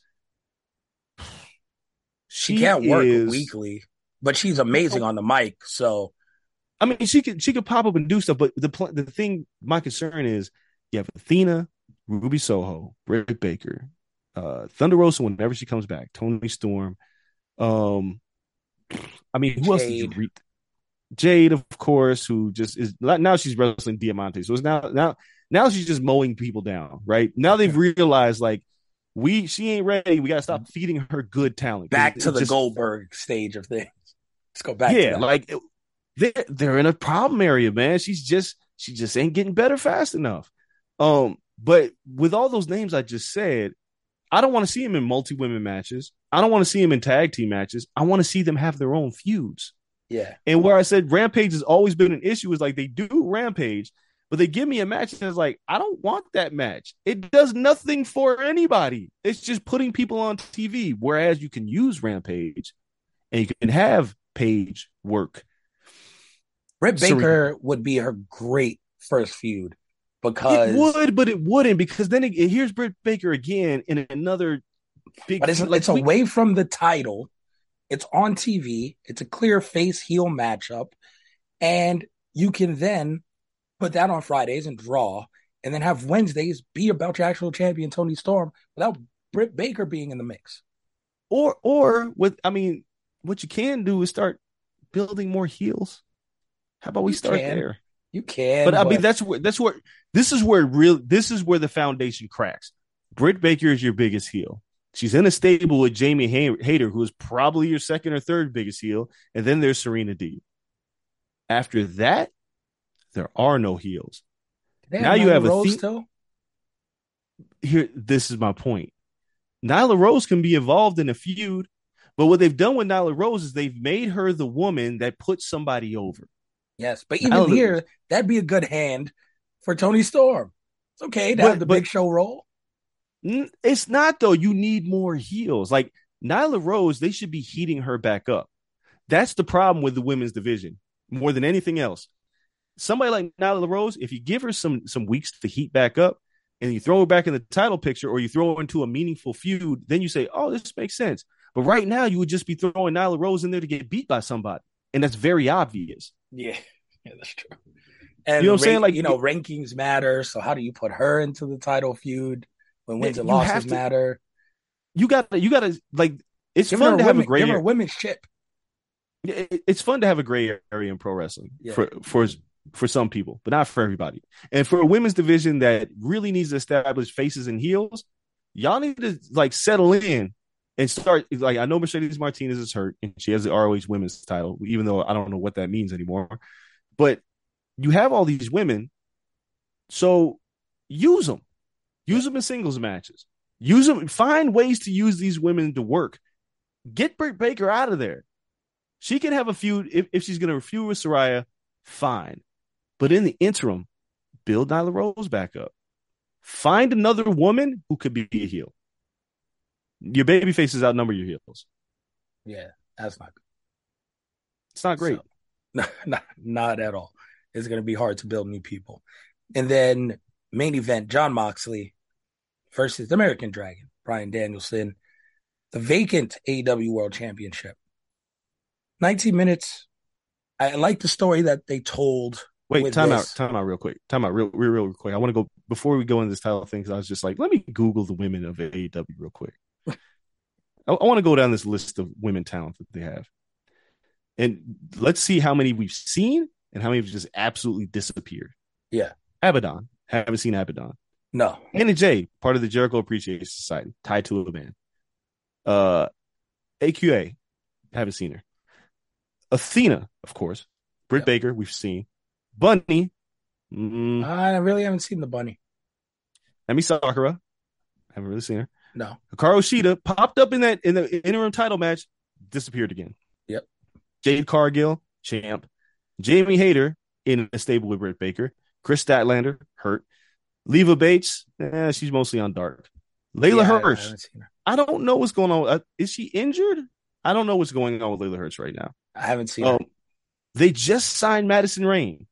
she, she can't work is, weekly, but she's amazing on the mic. So, I mean, she could she could pop up and do stuff, but the the thing, my concern is, you have Athena, Ruby Soho, Britt Baker, uh, Thunder Rosa whenever she comes back, Toni Storm. Um, I mean, who Jade. else did you read? Jade, of course, who just is now she's wrestling Diamante. So it's now now now she's just mowing people down, right? Now they've realized like we she ain't ready. We gotta stop feeding her good talent. Back to the just, Goldberg stage of things. Let's go back. Yeah, like they're they're in a problem area, man. She's just she just ain't getting better fast enough. Um, but with all those names I just said, I don't want to see him in multi women matches. I don't want to see him in tag team matches. I want to see them have their own feuds. Yeah. And where I said Rampage has always been an issue is like they do Rampage, But they give me a match and it's like, I don't want that match. It does nothing for anybody. It's just putting people on TV. Whereas you can use Rampage and you can have Page work. Britt Serena. Baker would be her great first feud because It would, but it wouldn't because then it, here's Britt Baker again in another big. but it's, like, it's we- away from the title. It's on TV. It's a clear face heel matchup. And you can then put that on Fridays and draw, and then have Wednesdays be about your actual champion, Toni Storm, without Britt Baker being in the mix. or or with I mean, what you can do is start building more heels. How about we You start can. there? You can. but I mean, that's where that's where this is where real this is where the foundation cracks. Britt Baker is your biggest heel. She's in a stable with Jamie Hay- Hayter, who is probably your second or third biggest heel, and then there's Serena D. After that, there are no heels. They now you Nyla have a Rose theme- still. Here, this is my point. Nyla Rose can be involved in a feud, but what they've done with Nyla Rose is they've made her the woman that puts somebody over. Yes, but even Nyla- here, that'd be a good hand for Toni Storm. It's okay to But- have the but- big show role. It's not though. You need more heels. Like Nyla Rose, they should be heating her back up. That's the problem with the women's division more than anything else. Somebody like Nyla Rose, if you give her some some weeks to heat back up, and you throw her back in the title picture, or you throw her into a meaningful feud, then you say, "Oh, this makes sense." But right now, you would just be throwing Nyla Rose in there to get beat by somebody, and that's very obvious. Yeah, yeah, that's true. And You know what I'm saying? Like, you know, rankings matter. So how do you put her into the title feud when wins and losses to- matter? You got to, you got to like. It's Give fun to have a gray. give her women's chip. it- it's fun to have a gray area in pro wrestling Yeah. for for for some people, but not for everybody. And for a women's division that really needs to establish faces and heels, y'all need to like settle in and start. Like I know Mercedes Martinez is hurt and she has the ROH women's title, even though I don't know what that means anymore. But you have all these women, so use them, use them in singles matches, use them. Find ways to use these women to work. Get Britt Baker out of there. She can have a feud if, if she's going to feud with Saraya, fine. But in the interim, build Nyla Rose back up. Find another woman who could be a heel. Your baby faces outnumber your heels. Yeah, that's not good. It's not great. So, not, not, not at all. It's going to be hard to build new people. And then main event, Jon Moxley versus the American Dragon, Bryan Danielson, the vacant AEW World Championship. 19 minutes. I like the story that they told. Wait, time this. out, time out, real quick, time out, real, real, real quick. I want to go before we go into this title thing because I was just like, let me Google the women of AEW real quick. I, I want to go down this list of women talent that they have, and let's see how many we've seen and how many have just absolutely disappeared. Yeah. Abaddon, haven't seen Abaddon. No. Anna Jay, part of the Jericho Appreciation Society, tied to a man. Uh, AQA, haven't seen her. Athena, of course. Britt Yeah. Baker, we've seen. Bunny, mm, I really haven't seen the bunny. Emi Sakura, haven't really seen her. No. Hikaru Shida popped up in that in the interim title match, disappeared again. Yep. Jade Cargill, champ. Jamie Hayter in a stable with Britt Baker. Kris Statlander, hurt. Leva Bates, eh, she's mostly on dark. Layla Yeah, I- I Hirsch, her. I don't know what's going on. Uh, Is she injured? I don't know what's going on with Leyla Hirsch right now. I haven't seen Um, her. they just signed Madison Rayne,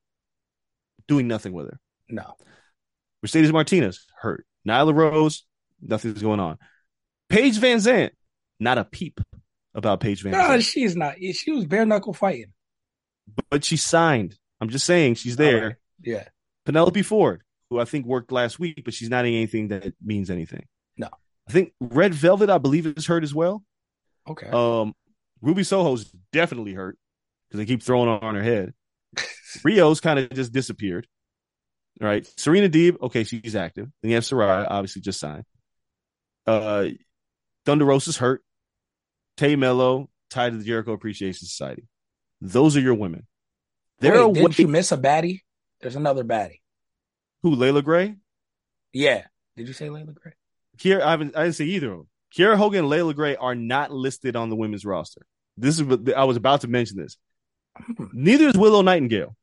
doing nothing with her. No. Mercedes Martinez hurt. Nyla Rose, nothing's going on. Paige VanZant, not a peep about Paige Van No, Zant, she's not. She was bare knuckle fighting. but she signed. I'm just saying she's there. Right. Yeah. Penelope Ford, who I think worked last week, but she's not in anything that means anything. No. I think Red Velvet, I believe, is hurt as well. Okay. Um, Ruby Soho's definitely hurt because they keep throwing her on her head. Riho's kind of just disappeared. All right. Serena Deeb, okay, she's active. Then you have Saraya, obviously just signed. Uh Thunder Rosa's hurt. Tay Melo, tied to the Jericho Appreciation Society. Those are your women. There Wait, didn't you miss a baddie? There's another baddie. Who Leila Grey? Yeah. Did you say Leila Grey? Kiera, I haven't I didn't say either of them. Kiera Hogan and Leila Grey are not listed on the women's roster. This is what I was about to mention this. Neither is Willow Nightingale.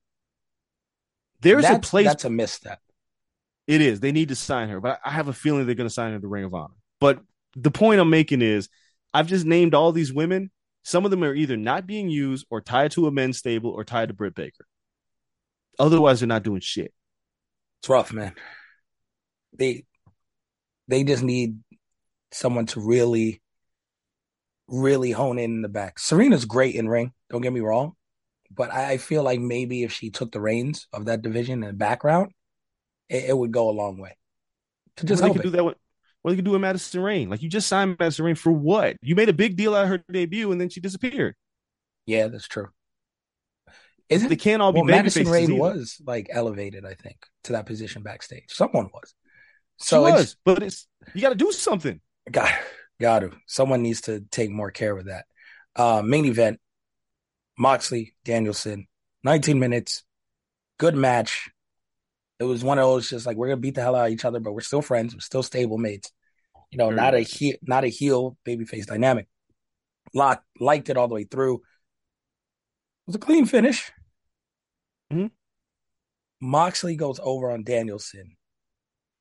There's that's, a place. That's a misstep. It is. They need to sign her, but I have a feeling they're going to sign her to Ring of Honor. But the point I'm making is, I've just named all these women. Some of them are either not being used or tied to a men's stable or tied to Britt Baker. Otherwise, they're not doing shit. It's rough, man. They they just need someone to really, really hone in in the back. Serena's great in ring. Don't get me wrong, but I feel like maybe if she took the reins of that division in the background, it, it would go a long way. To just well, they could do that with what they could do with Madison Rayne. Like you just signed Madison Rayne for what? You made a big deal out of her debut and then she disappeared. Yeah, that's true. Isn't They can't all be well, baby Madison faces Rain was like elevated, I think, to that position backstage. Someone was. She So it's was, but it's you got to do something. got got to. Someone needs to take more care with that. Uh, main event: Moxley Danielson, 19 minutes, good match. It was one of those just like we're gonna beat the hell out of each other, but we're still friends. We're still stable mates. You know, Very not a much. heel, not a heel babyface dynamic. Lot liked it all the way through. It was a clean finish. Mhm. Moxley goes over on Danielson.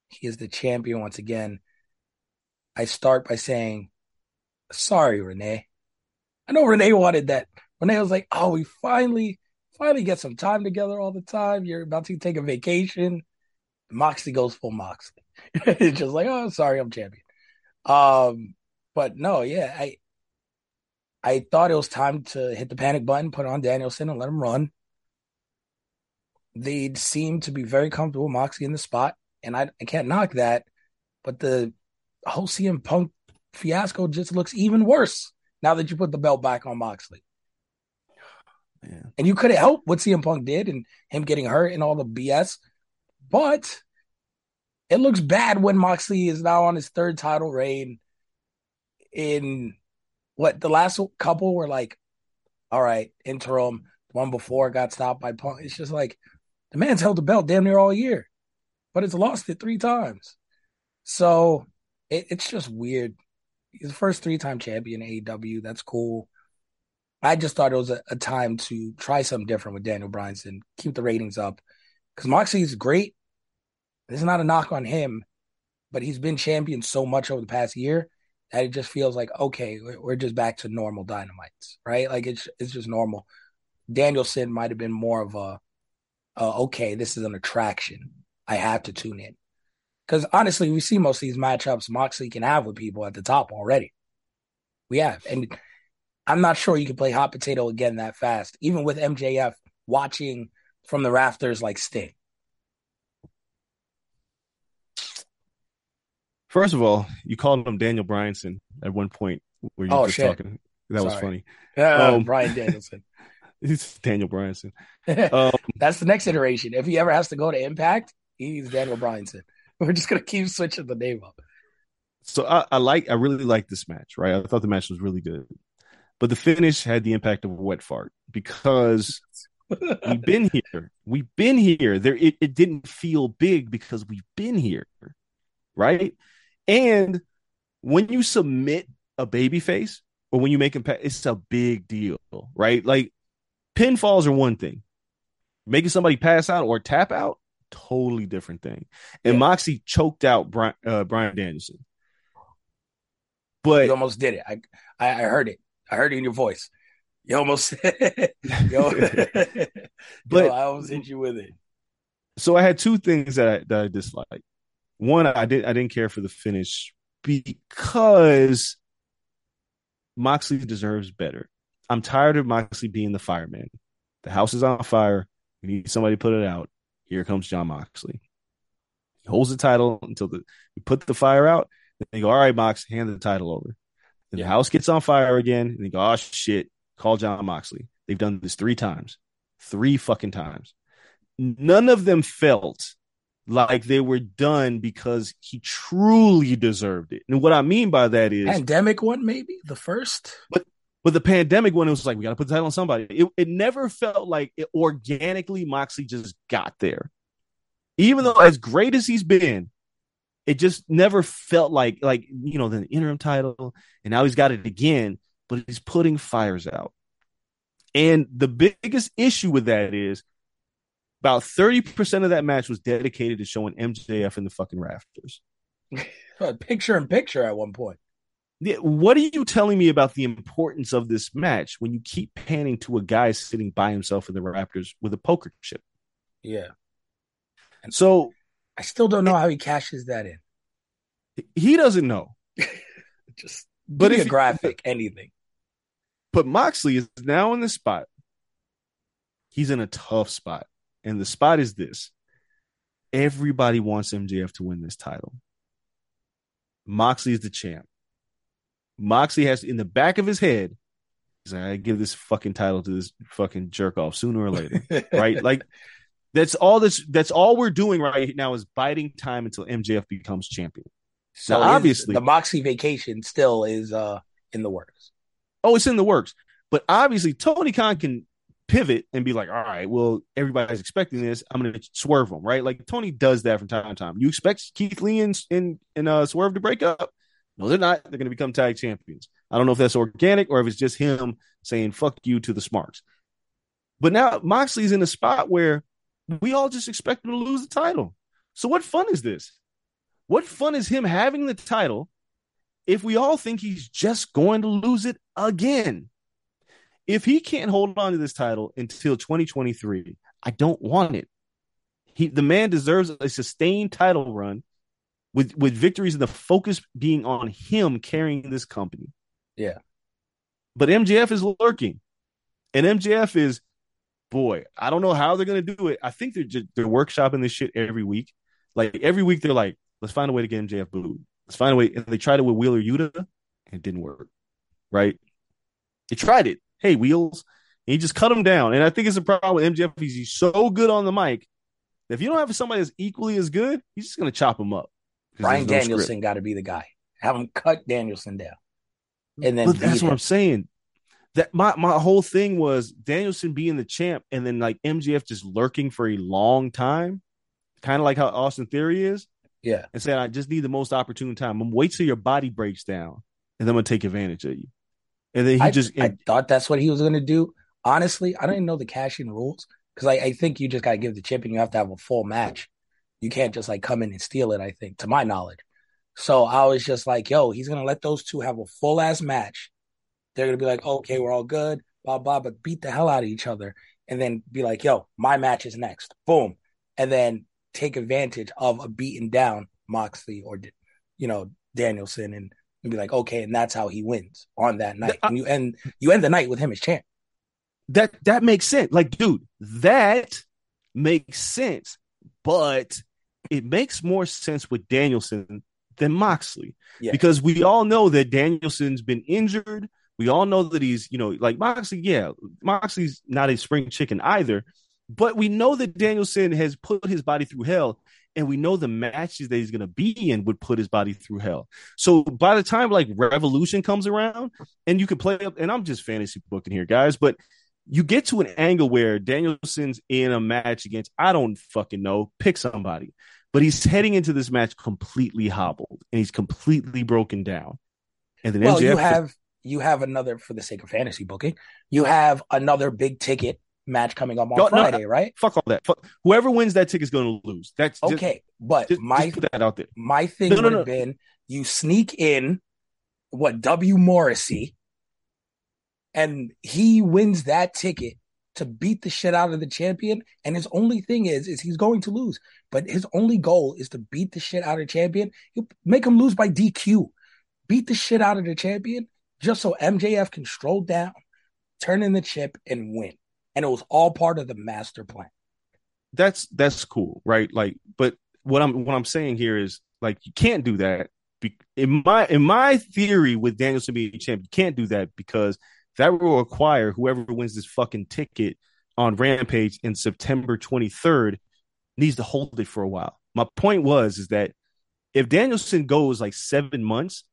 He is the champion once again. I start by saying, sorry, Renee. I know Renee wanted that. Renee was like, oh, we finally, finally get some time together all the time. You're about to take a vacation. Moxley goes full Moxley. it's just like, oh, sorry, I'm champion. Um, but no, yeah, I I thought it was time to hit the panic button, put on Danielson, and let him run. They seem to be very comfortable with Moxley in the spot, and I, I can't knock that. But the whole CM Punk fiasco just looks even worse now that you put the belt back on Moxley. Man. And you couldn't help what CM Punk did and him getting hurt and all the BS. But it looks bad when Moxley is now on his third title reign. In what the last couple were like, all right, interim. One before got stopped by Punk. It's just like the man's held the belt damn near all year, but it's lost it three times. So it, it's just weird. He's the first three time champion in AEW. That's cool. I just thought it was a, a time to try something different with Daniel Bryanson, keep the ratings up. Because Moxley's great. This is not a knock on him, but he's been champion so much over the past year that it just feels like, okay, we're we're just back to normal dynamites, right? Like it's it's just normal. Danielson might have been more of a, uh, okay, this is an attraction. I have to tune in. Because honestly, we see most of these matchups Moxley can have with people at the top already. We have. And I'm not sure you can play hot potato again that fast, even with MJF watching from the rafters like Sting. First of all, you called him Daniel Bryanson at one point where you Oh, were just shit. talking. That was funny. Uh, Um, Bryan Danielson. It's Daniel Bryanson. Um, That's the next iteration. If he ever has to go to Impact, he's Daniel Bryanson. We're just gonna keep switching the name up. so I, I like, I really like this match, right? I thought the match was really good, but the finish had the impact of a wet fart because we've been here. We've been here. There, it, it didn't feel big because we've been here, right? And when you submit a baby face or when you make him, it's a big deal, right? Like pinfalls are one thing, making somebody pass out or tap out, totally different thing. And Yeah. Moxie choked out Bryan, uh, Bryan Danielson, but you almost did it. I, I heard it. I heard it in your voice. You almost Yo, But- Yo, I almost hit you with it. so I had two things that I, that I disliked. One, I did I didn't care for the finish because Moxley deserves better. I'm tired of Moxley being the fireman. The house is on fire. We need somebody to put it out. Here comes Jon Moxley. He holds the title until the we put the fire out. Then they go, all right, Mox, hand the title over. Then the house gets on fire again, and they go, oh shit, call Jon Moxley. They've done this three times, three fucking times. None of them felt like they were done because he truly deserved it. And what I mean by that is, Pandemic one, maybe the first. but the pandemic one, it was like we got to put the title on somebody. It, it never felt like it organically. Moxley just got there, even though as great as he's been, it just never felt like like you know the interim title, and now he's got it again. But he's putting fires out, and the biggest issue with that is About 30% of that match was dedicated to showing MJF in the fucking rafters. picture in picture at one point. What are you telling me about the importance of this match when you keep panning to a guy sitting by himself in the Raptors with a poker chip? Yeah. And so I still don't know how he cashes that in. He doesn't know. Just but if a graphic, he, anything. But Moxley is now in the spot. He's in a tough spot. And the spot is this. Everybody wants MJF to win this title. Moxley is the champ. Moxley has in the back of his head, he's like, I give this fucking title to this fucking jerk off sooner or later. right? Like that's all this that's all we're doing right now is biding time until MJF becomes champion. So now, obviously the Moxley vacation still is uh in the works. Oh, it's in the works. But obviously Tony Khan can pivot and be like, all right, well, everybody's expecting this. I'm going to swerve them, right? Like Tony does that from time to time. You expect Keith Lee and, and, and uh, Swerve to break up. No, they're not. They're going to become tag champions. I don't know if that's organic or if it's just him saying fuck you to the Smarks. But now Moxley's in a spot where we all just expect him to lose the title. So what fun is this? What fun is him having the title if we all think he's just going to lose it again? If he can't hold on to this title until 2023, I don't want it. He the man deserves a sustained title run with with victories and the focus being on him carrying this company. Yeah. But MJF is lurking. And MJF is boy, I don't know how they're gonna do it. I think they're just they're workshopping this shit every week. Like every week they're like, let's find a way to get MJF booed. Let's find a way. And they tried it with Wheeler Yuta and it didn't work. Right? They tried it. Hey, Wheels. And he just cut him down. And I think it's a problem with MJF. He's so good on the mic if you don't have somebody that's equally as good, he's just gonna chop him up. Bryan no Danielson got to be the guy. Have him cut Danielson down, and then that's him. what I'm saying. That my my whole thing was Danielson being the champ, and then like MJF just lurking for a long time, kind of like how Austin Theory is. Yeah, and saying I just need the most opportune time. I'm wait till your body breaks down, and then I'm gonna take advantage of you. And then he I, just I thought that's what he was gonna do. Honestly, I don't even know the cashing rules because I, I think you just gotta give the champion. You have to have a full match you can't just like come in and steal it, I think, to my knowledge. So I was just like, yo, he's gonna let those two have a full ass match. They're gonna be like, okay, we're all good, blah blah, but beat the hell out of each other, and then be like, yo, my match is next, boom, and then take advantage of a beaten down Moxley or you know Danielson, and, and be like, okay, and that's how he wins on that night, uh, and you end you end the night with him as champ. That that makes sense. Like, dude, that makes sense, but it makes more sense with Danielson than Moxley yeah. because we all know that Danielson's been injured. We all know that he's, you know, like Moxley, yeah, Moxley's not a spring chicken either, but we know that Danielson has put his body through hell and we know the matches that he's going to be in would put his body through hell. So by the time like Revolution comes around and you can play up, and I'm just fantasy booking here, guys, but you get to an angle where Danielson's in a match against, I don't fucking know, pick somebody. But he's heading into this match completely hobbled and he's completely broken down. And then well, MJF you have you have another for the sake of fantasy booking, you have another big ticket match coming up on no, Friday, no, right? Fuck all that. Fuck, whoever wins that ticket is going to lose. That's okay. Just, but just, my just put that out there. My thing no, would have been you sneak in what W Morrissey, and he wins that ticket to beat the shit out of the champion. And his only thing is, is he's going to lose. But his only goal is to beat the shit out of the champion. You make him lose by DQ. Beat the shit out of the champion just so MJF can stroll down, turn in the chip, and win. And it was all part of the master plan. That's that's cool, right? Like, but what I'm what I'm saying here is like you can't do that. In my in my theory with Danielson being champion, you can't do that because that will require whoever wins this fucking ticket on Rampage in September 23rd needs to hold it for a while. My point was is that if Danielson goes like seven months,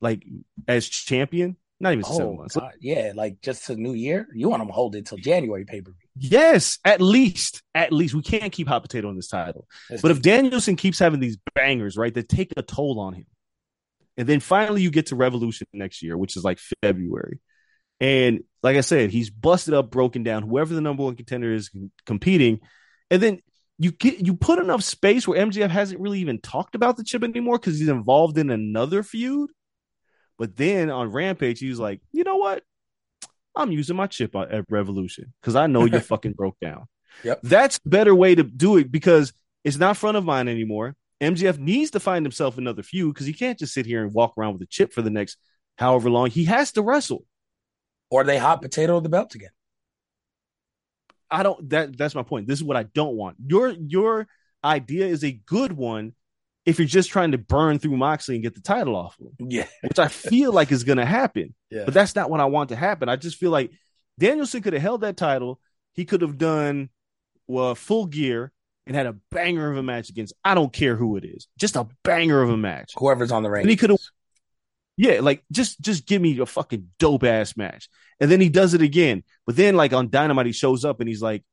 like as champion, not even oh, seven months. God. Yeah, like just a new year. You want him to hold it till January pay per view. Yes, at least, at least we can't keep hot potato on this title. That's but if Danielson keeps having these bangers, right, that take a toll on him, and then finally you get to Revolution next year, which is like February, and like I said, he's busted up, broken down. Whoever the number one contender is competing, And then you get you put enough space where MJF hasn't really even talked about the chip anymore because he's involved in another feud. But then on Rampage, he's like, you know what? I'm using my chip at Revolution because I know you're fucking broke down. Yep. That's better way to do it because it's not front of mind anymore. MJF needs to find himself another feud because he can't just sit here and walk around with a chip for the next however long. He has to wrestle. Or they hot potato the belt again. I don't that that's my point. This is what I don't want. Your your idea is a good one if you're just trying to burn through Moxley and get the title off of him. Yeah. Which I feel like is gonna happen. Yeah. But that's not what I want to happen. I just feel like Danielson could have held that title. He could have done well full gear and had a banger of a match against I don't care who it is. Just a banger of a match. Whoever's on the ring. And he could have yeah, like just just give me a fucking dope ass match. And then he does it again. But then like on Dynamite, he shows up and he's like,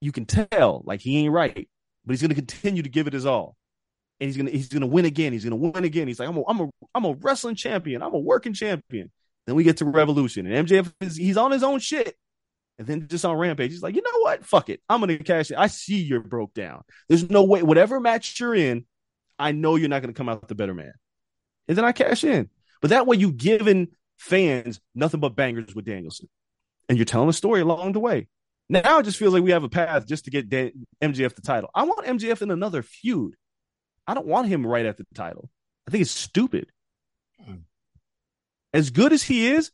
you can tell like he ain't right, but he's gonna continue to give it his all. And he's gonna he's gonna win again. He's gonna win again. He's like, I'm a I'm a I'm a wrestling champion. I'm a working champion. Then we get to Revolution, and MJF is he's on his own shit. And then just on Rampage, he's like, you know what? Fuck it. I'm gonna cash it. I see you're broke down. There's no way, whatever match you're in, I know you're not gonna come out the better man. And then I cash in. But that way you giving fans nothing but bangers with Danielson. And you're telling a story along the way. Now it just feels like we have a path just to get Dan- MJF the title. I want MJF in another feud. I don't want him right at the title. I think it's stupid. As good as he is,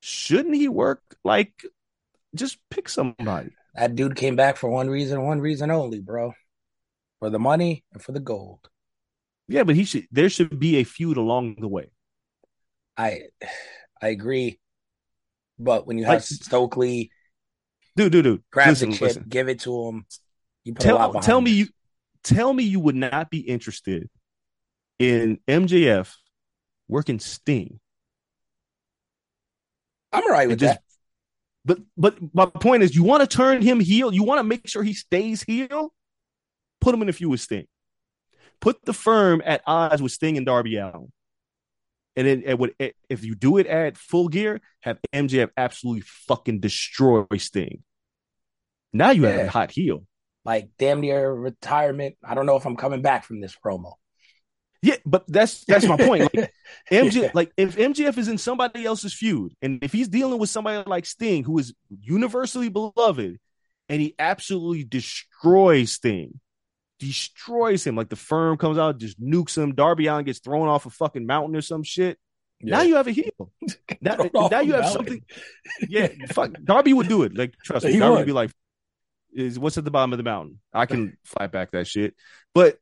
shouldn't he work like just pick somebody? That dude came back for one reason, one reason only, bro. For the money and for the gold. Yeah, but he should there should be a feud along the way. I I agree. But when you have Like- Stokely Dude, dude, dude. grab listen, the chip, listen. give it to him, you put a lot Tell tell me it. you tell me you would not be interested in MJF working Sting. I'm all right with just- that. But but my point is, you want to turn him heel. You want to make sure he stays heel. Put him in a feud with Sting. Put the firm at odds with Sting and Darby Allin. And then it would eh, if you do it at full gear, have MJF absolutely fucking destroy Sting. Now you have a hot heel. Like damn near retirement. I don't know if I'm coming back from this promo. Yeah, but that's that's my point. Like MJ, Yeah. like if MJF is in somebody else's feud, and if he's dealing with somebody like Sting, who is universally beloved, and he absolutely destroys Sting, destroys him, like the firm comes out, just nukes him. Darby Allin gets thrown off a fucking mountain or some shit. Now you have a heel. Now, now you have mountain. something. Yeah, fuck. Darby would do it. Like trust me, He Darby would. would be like, "Is what's at the bottom of the mountain? I can fight back that shit." But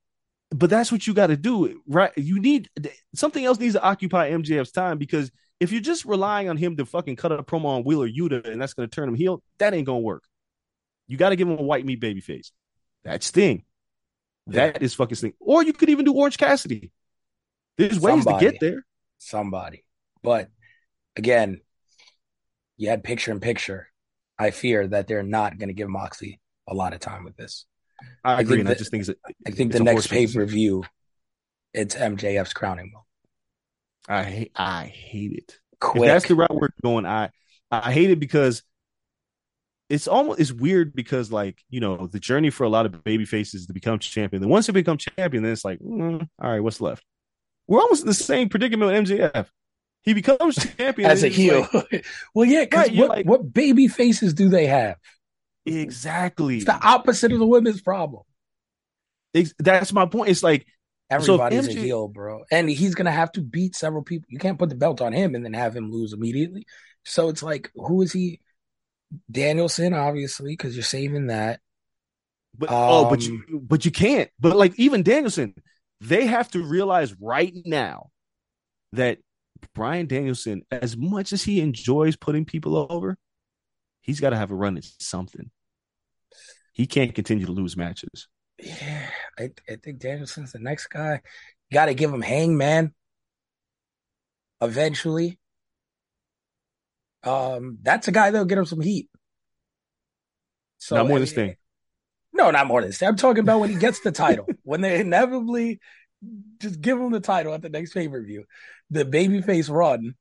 but that's what you got to do, right? You need something else needs to occupy MJF's time because if you're just relying on him to fucking cut a promo on Wheeler Yuta and that's going to turn him heel, that ain't going to work. You got to give him a white meat baby face. That's Sting. That is fucking Sting. Or you could even do Orange Cassidy. There's ways Somebody. to get there. somebody. But again, you had picture in picture. I fear that they're not going to give Moxley a lot of time with this. I I agree, and I just think it's, I think It's the next pay per view, it's MJF's crowning moment. I hate I hate it. Quick. If that's the route we're going, I I hate it because it's almost it's weird because like you know the journey for a lot of baby faces to become champion. Then once they become champion, then it's like, mm, all right, what's left? We're almost in the same predicament with MJF. He becomes champion As a heel. like- well, yeah, because Right, what, like- what baby faces do they have? exactly. It's the opposite of the women's problem. Ex- that's my point. It's like Everybody's MJ a heel, bro. And he's going to have to beat several people. You can't put the belt on him and then have him lose immediately. So it's like, who is he? Danielson, obviously, because you're saving that. But oh, but Um, you but you can't. But like even Danielson, they have to realize right now that Bryan Danielson, as much as he enjoys putting people over, he's got to have a run at something. He can't continue to lose matches. Yeah, I, I think Danielson's the next guy. Got to give him Hangman eventually. Um, that's a guy that'll get him some heat. So Not more than Sting. No, not more than Sting. I'm talking about when he gets the title. when they inevitably just give him the title at the next pay per view. The babyface run,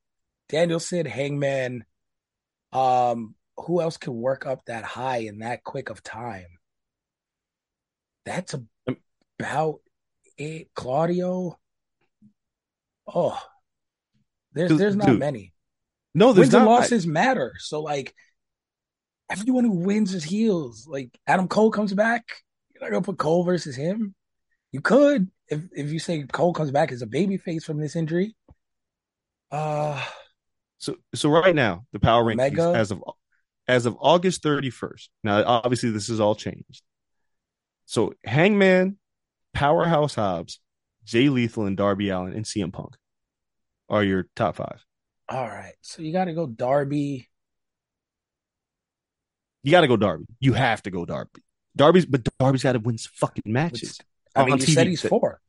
Danielson, Hangman. Um, who else can work up that high in that quick of time? that's about it. Claudio. Oh, there's there's not Dude, many. No, there's Wins and not. losses matter. So like everyone who wins is heels. Like Adam Cole comes back. You're not gonna put Cole versus him. You could if if you say Cole comes back as a baby face from this injury. Uh So so right now, the power rankings Omega? as of as of August 31st. Now, obviously, this has all changed. So Hangman, Powerhouse Hobbs, Jay Lethal, and Darby Allin and CM Punk are your top five. All right. So you gotta go Darby. You got to go Darby. You have to go Darby. Darby's, but Darby's got to win fucking matches. I mean, you TV. said he's four.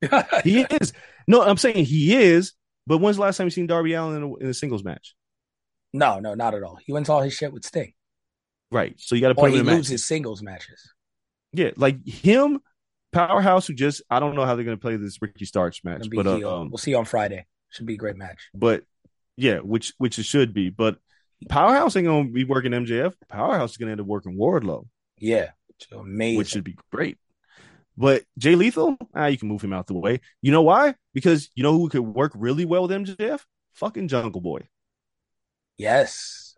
He is. No, I'm saying he is. But when's the last time you seen Darby Allin in a, in a singles match? no, no, not at all. He wins all his shit with Sting. Right. So you got to put Or him he in a match. loses singles matches. Yeah, like him, Powerhouse, who just I don't know how they're gonna play this Ricky Starks match, but uh, um, we'll see on Friday. Should be a great match. but yeah, which which it should be. But Powerhouse ain't gonna be working MJF. Powerhouse is gonna end up working Wardlow, Yeah. Amazing. which should be great. But Jay Lethal, ah, you can move him out the way. You know why? Because you know who could work really well with MJF? Fucking Jungle Boy. Yes.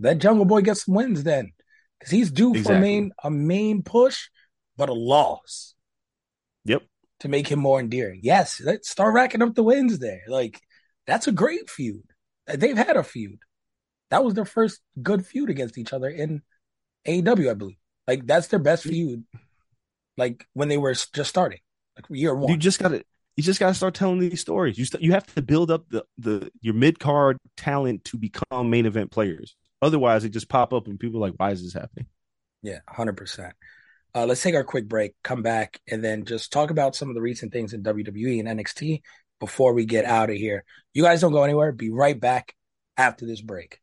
That Jungle Boy gets some wins then. Because he's due for a main a main push, but a loss Yep. to make him more endearing. Yes, let's start racking up the wins there. Like, that's a great feud. They've had a feud. That was their first good feud against each other in AEW, I believe. Like, that's their best feud. Like when they were just starting, like year one. You just gotta you just gotta start telling these stories. You st- you have to build up the the your mid card talent to become main event players. Otherwise, they just pop up and people are like, why is this happening? Yeah, hundred percent. Uh, let's take our quick break, come back, and then just talk about some of the recent things in WWE and NXT before we get out of here. You guys don't go anywhere. Be right back after this break.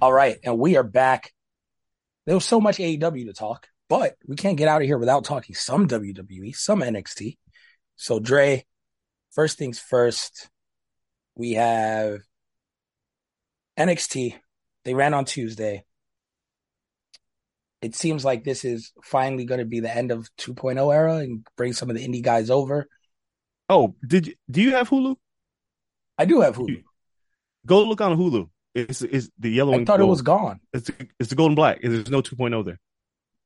All right, and we are back. There was so much AEW to talk, but we can't get out of here without talking some WWE, some NXT. So, Dre, first things first, we have NXT. They ran on Tuesday. It seems like this is finally going to be the end of 2.0 era and bring some of the indie guys over. Oh, did you do you have Hulu? I do have Hulu. Go look on Hulu. It's it's the yellow I thought it was gone. It's it's the golden black. There's no 2.0 there.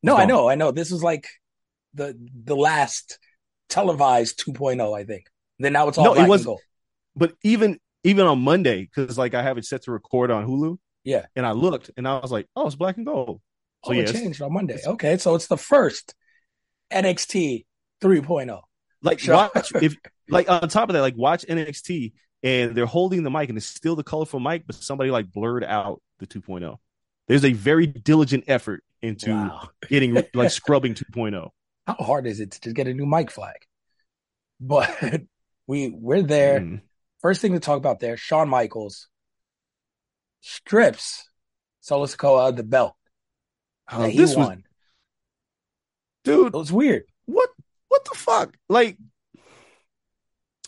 No, It's I know, I know. This was like the the last televised 2.0, I think. Then now it's all No, it black was- and gold. But even even on Monday, because like I have it set to record on Hulu, Yeah. and I looked and I was like, oh, it's black and gold. So oh, yeah, it changed on Monday. Okay, so it's the first NXT 3.0. like Sure. watch if like on top of that, like watch NXT and they're holding the mic and it's still the colorful mic, but somebody like blurred out the 2.0. There's a very diligent effort into Wow. getting like scrubbing oh. 2.0. How hard is it to just get a new mic flag? But we we're there. Mm. First thing to talk about there, Shawn Michaels strips Solo Sikoa of the belt. Oh, that he this was won. dude. It was weird. what what the fuck? Like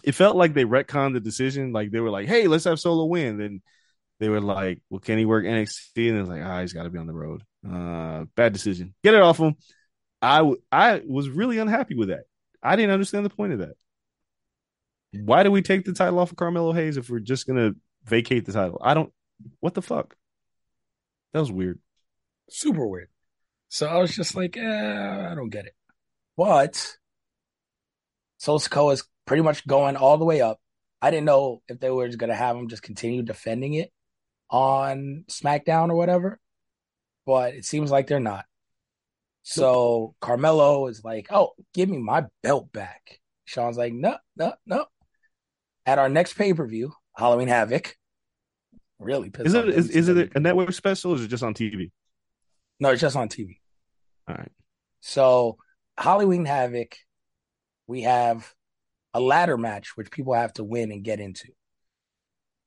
it felt like they retconned the decision. Like they were like, "Hey, let's have Solo win." Then they were like, "Well, can he work NXT?" And it's like, "Ah, he's got to be on the road." Uh, bad decision. Get it off him. I w- I was really unhappy with that. I didn't understand the point of that. Why do we take the title off of Carmelo Hayes if we're just gonna vacate the title? I don't. What the fuck? That was weird. Super weird. So I was just like, eh, I don't get it. But Solo is pretty much going all the way up. I didn't know if they were just to have him just continue defending it on SmackDown or whatever, but it seems like they're not. So Carmelo is like, "Oh, give me my belt back." Shawn's like, "No, no, no." At our next pay per view, Halloween Havoc, really pissed Is off it is, is it a network special or is it just on TV? No, it's just on TV. All right. So Halloween Havoc, we have a ladder match which people have to win and get into.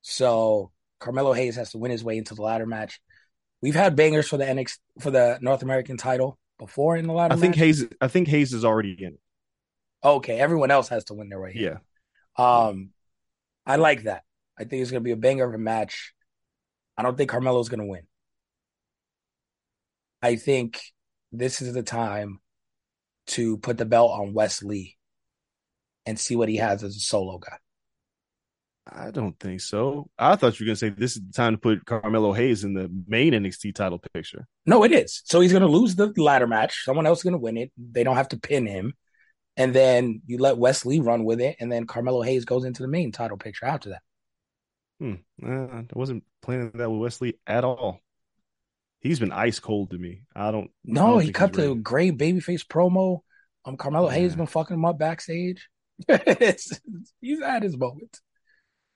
So Carmelo Hayes has to win his way into the ladder match. We've had bangers for the NX for the North American title before in the ladder I think match? Hayes. I think Hayes is already in it. Okay, everyone else has to win their way. Here. Yeah. Um, I like that. I think it's gonna be a banger of a match. I don't think Carmelo's gonna win. I think this is the time to put the belt on Wes Lee and see what he has as a solo guy. I don't think so. I thought you were gonna say this is the time to put Carmelo Hayes in the main NXT title picture. No, it is. So he's gonna lose the ladder match. Someone else is gonna win it. They don't have to pin him. And then you let Wes Lee run with it, and then Carmelo Hayes goes into the main title picture after that. Hmm. Uh, I wasn't planning that with Wes Lee at all. He's been ice cold to me. I don't. I No, don't he cut the gray babyface promo. Um, Carmelo Hayes Yeah. been fucking him up backstage. he's at his moment.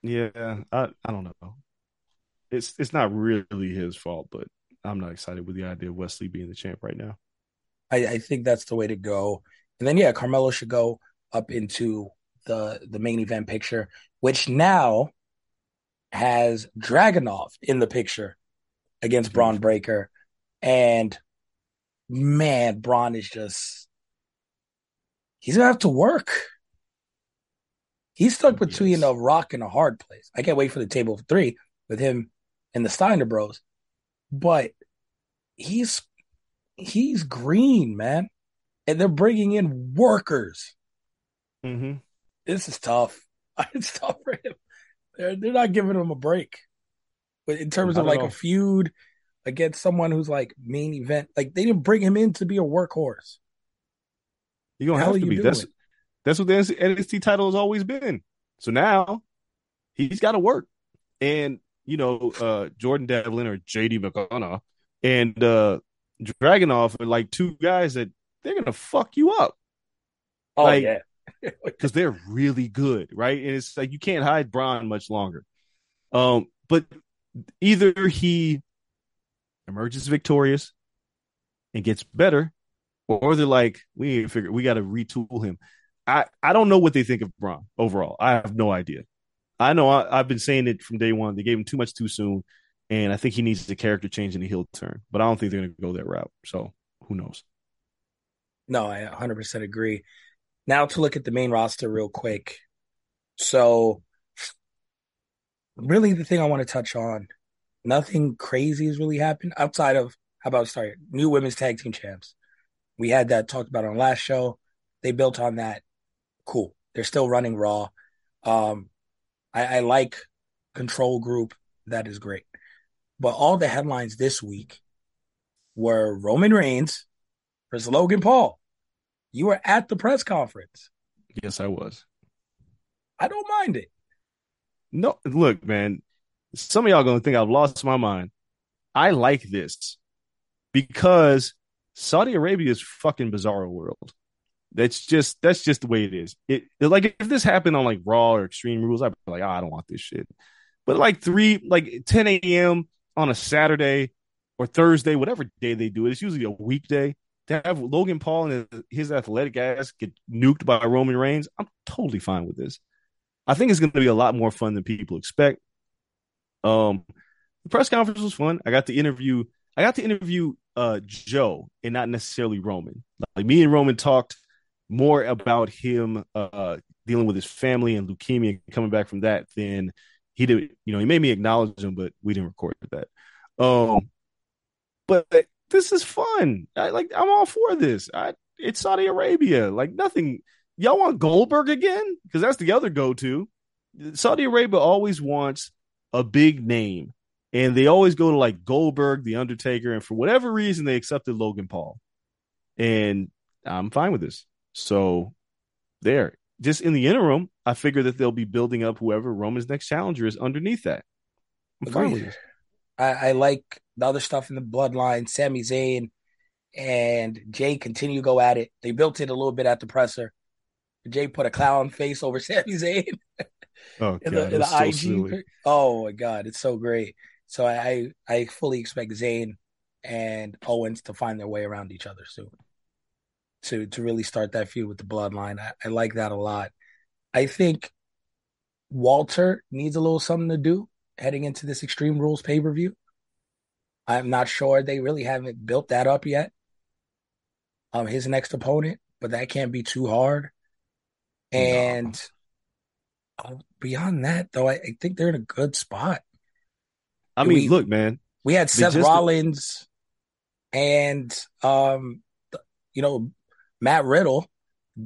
Yeah, I I don't know. It's it's not really his fault, but I'm not excited with the idea of Wes Lee being the champ right now. I, I think that's the way to go. And then yeah, Carmelo should go up into the the main event picture, which now has Dragunov in the picture against hmm. Bron Breakker. And man, Braun is just he's gonna have to work. He's stuck between Yes. a rock and a hard place. I can't wait for the table of three with him and the Steiner Bros. But he's he's green, man. And they're bringing in workers. Mm-hmm. This is tough. It's tough for him. They're they're not giving him a break. But in terms of like a feud against someone who's like main event, like they didn't bring him in to be a workhorse. You're gonna Hell have to you be. doing? That's that's what the NXT title has always been. So now he's got to work, and you know, uh, Jordan Devlin or JD McDonagh and uh, Dragunov are like two guys that they're gonna fuck you up Oh Like- yeah. because they're really good, right? And it's like you can't hide Bron much longer. Um, but either he emerges victorious and gets better, or they're like, we figure we got to retool him. I I don't know what they think of Bron overall. I have no idea. I know I, I've been saying it from day one. They gave him too much too soon, and I think he needs a character change and a heel turn. But I don't think they're going to go that route. So who knows? No, I 100% agree. Now to look at the main roster real quick. So, really, the thing I want to touch on, nothing crazy has really happened outside of how about start new women's tag team champs. We had that talked about on last show. They built on that. Cool. They're still running Raw. Um, I, I like Control Group. That is great. But all the headlines this week were Roman Reigns versus Logan Paul. You were at the press conference. Yes, I was. I don't mind it. No, look, man. Some of y'all gonna think I've lost my mind. I like this because Saudi Arabia is fucking bizarre world. That's just that's just the way it is. It like if this happened on like Raw or Extreme Rules, I'd be like, oh, I don't want this shit. But like three, like 10 a.m. on a Saturday or Thursday, whatever day they do it, it's usually a weekday. To have Logan Paul and his athletic ass get nuked by Roman Reigns, I'm totally fine with this. I think it's going to be a lot more fun than people expect. Um, the press conference was fun. I got to interview. I got to interview uh Joe and not necessarily Roman. Like me and Roman talked more about him uh dealing with his family and leukemia and coming back from that than he did. You know, he made me acknowledge him, but we didn't record that. Um, but this is fun. I like. I'm all for this. I it's Saudi Arabia. Like nothing. Y'all want Goldberg again? Because that's the other go to. Saudi Arabia always wants a big name, and they always go to like Goldberg, The Undertaker, and for whatever reason, they accepted Logan Paul, and I'm fine with this. So, there, just in the interim, I figure that they'll be building up whoever Roman's next challenger is underneath that. I'm fine with Agreed. this. I, I like the other stuff in the bloodline. Sami Zayn and Jay continue to go at it. They built it a little bit at the presser. Jay put a clown face over Sami Zayn Oh in god, the, in the so IG. silly. Oh my god, it's so great. So I, I I fully expect Zayn and Owens to find their way around each other soon. To to really start that feud with the bloodline. I, I like that a lot. I think Walter needs a little something to do heading into this Extreme Rules pay per view. I'm not sure they really haven't built that up yet. um his next opponent, but that can't be too hard. And uh, beyond that, though, I, I think they're in a good spot. I mean, We- look, man. We had Seth just- Rollins and um you know Matt Riddle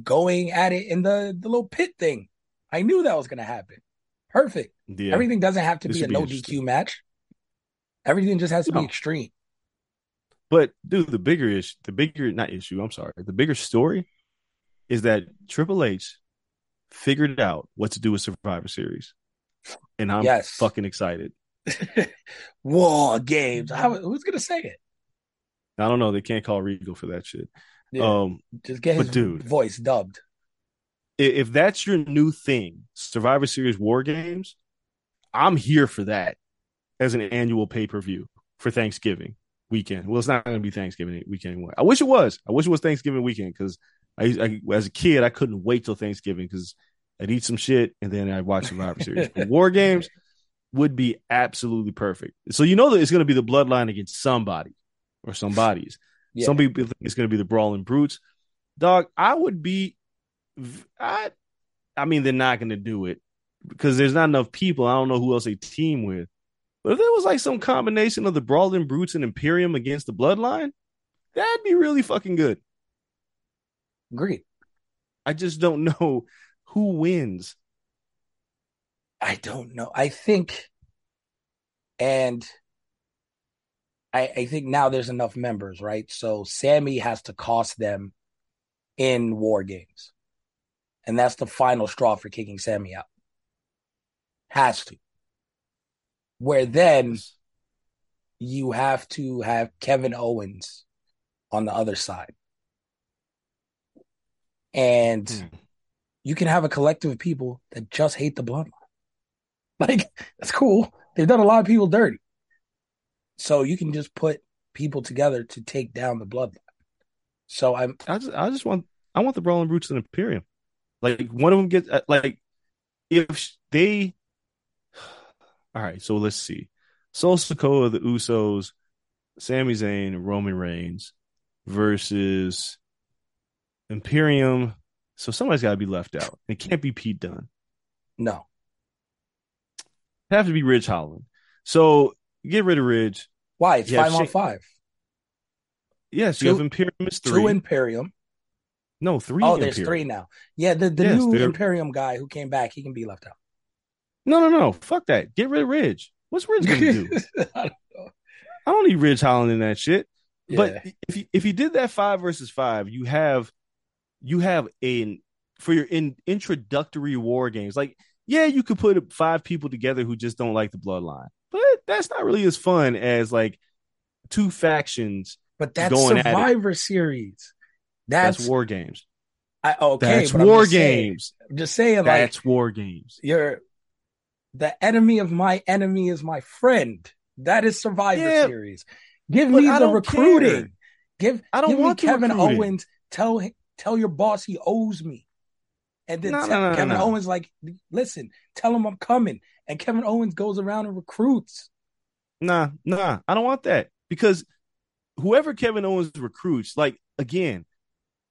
going at it in the the little pit thing. I knew that was going to happen. Perfect. Yeah. Everything doesn't have to This be a be no. DQ match. Everything just has to be extreme. But dude, the bigger issue, the bigger not issue, I'm sorry, the bigger story is that Triple H figured out what to do with Survivor Series, and I'm Yes. fucking excited. War games. How, who's going to say it? I don't know, they can't call Regal for that shit. Yeah, Um, just get his dude. voice dubbed. if that's your new thing, Survivor Series War Games, I'm here for that as an annual pay per view for Thanksgiving weekend. Well, it's not going to be Thanksgiving weekend anymore. I wish it was. I wish it was Thanksgiving weekend because I, I, as a kid, I couldn't wait till Thanksgiving because I'd eat some shit and then I'd watch Survivor Series. But War Games would be absolutely perfect. So you know that it's going to be the bloodline against somebody or somebody's. Yeah. Some people think it's going to be the Brawling Brutes. Dog, I would be. I, I mean, they're not going to do it because there's not enough people. I don't know who else they team with. But if there was like some combination of the Brawling Brutes and Imperium against the Bloodline, that'd be really fucking good. Agreed. I just don't know who wins. I don't know. I think, and I, I think now there's enough members, right? So Sami has to cost them in war games, and that's the final straw for kicking Sami out. Has to. Where then you have to have Kevin Owens on the other side, and Hmm. you can have a collective of people that just hate the bloodline. Like that's cool. They've done a lot of people dirty. So you can just put people together to take down the bloodline. So I'm I just, I just want, I want the Brawling Brutes and Imperium. Like one of them gets uh, like, if they, all right. So let's see, Sol Sikoa, the Usos, Sami Zayn, Roman Reigns versus Imperium. So somebody's got to be left out. It can't be Pete Dunne. no. It have to be Ridge Holland. So get rid of Ridge. Why? It's Yeah, five on five. Yes, you have Imperium is three. Two Imperium. no, three. Oh, there's three now. Yeah, the, the Yes, new there- Imperium guy who came back, he can be left out. No, no, no. Fuck that. Get rid of Ridge. What's Ridge gonna do? I don't need Ridge Holland in that shit. But if you if you did that five versus five, you have you have a for your in introductory war games. Like, yeah, you could put five people together who just don't like the bloodline, but that's not really as fun as like two factions. But that's going at it. Survivor Series. That's, That's, war games. I, okay. That's but I'm war just saying- games. I'm just saying, like That's war games. you're the enemy of my enemy is my friend. That is Survivor Yeah, Series. Give me I the recruiting. care. Give I don't give want Kevin recruiting. Owens. Tell tell your boss he owes me. And then No, tell- no, no, Kevin. Owens like, listen, tell him I'm coming. And Kevin Owens goes around and recruits. Nah, nah, I don't want that because whoever Kevin Owens recruits, like again,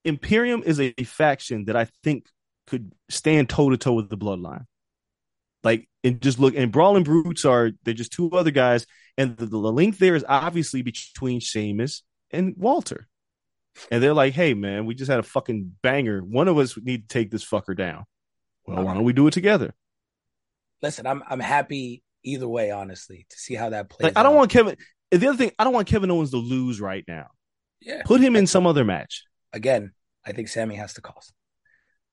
Imperium is a faction that I think could stand toe to toe with the Bloodline. Like, and just look, and Brawling Brutes are they're just two other guys, and the, the link there is obviously between Sheamus and Walter. And they're like, "Hey, man, we just had a fucking banger. One of us need to take this fucker down. Well, why don't we do it together?" Listen, I'm I'm happy either way, honestly, to see how that plays. Like, I don't out. want Kevin. The other thing, I don't want Kevin Owens to lose right now. yeah. Put him in some other match. Again, I think Sami has to cost.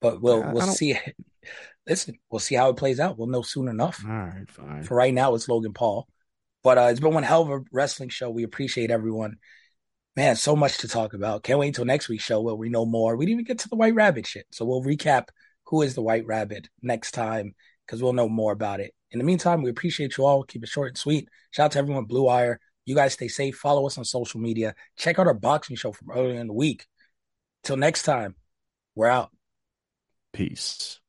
But we'll I- we'll see. Listen, we'll see how it plays out. We'll know soon enough. All right, fine. For right now, it's Logan Paul. But uh, it's been one hell of a wrestling show. We appreciate everyone. Man, so much to talk about. Can't wait until next week's show where we know more. We didn't even get to the White Rabbit shit. So we'll recap who is the White Rabbit next time because we'll know more about it. In the meantime, we appreciate you all. Keep it short and sweet. Shout out to everyone, Blue Wire. You guys stay safe. Follow us on social media. Check out our boxing show from earlier in the week. Till next time, we're out. Peace.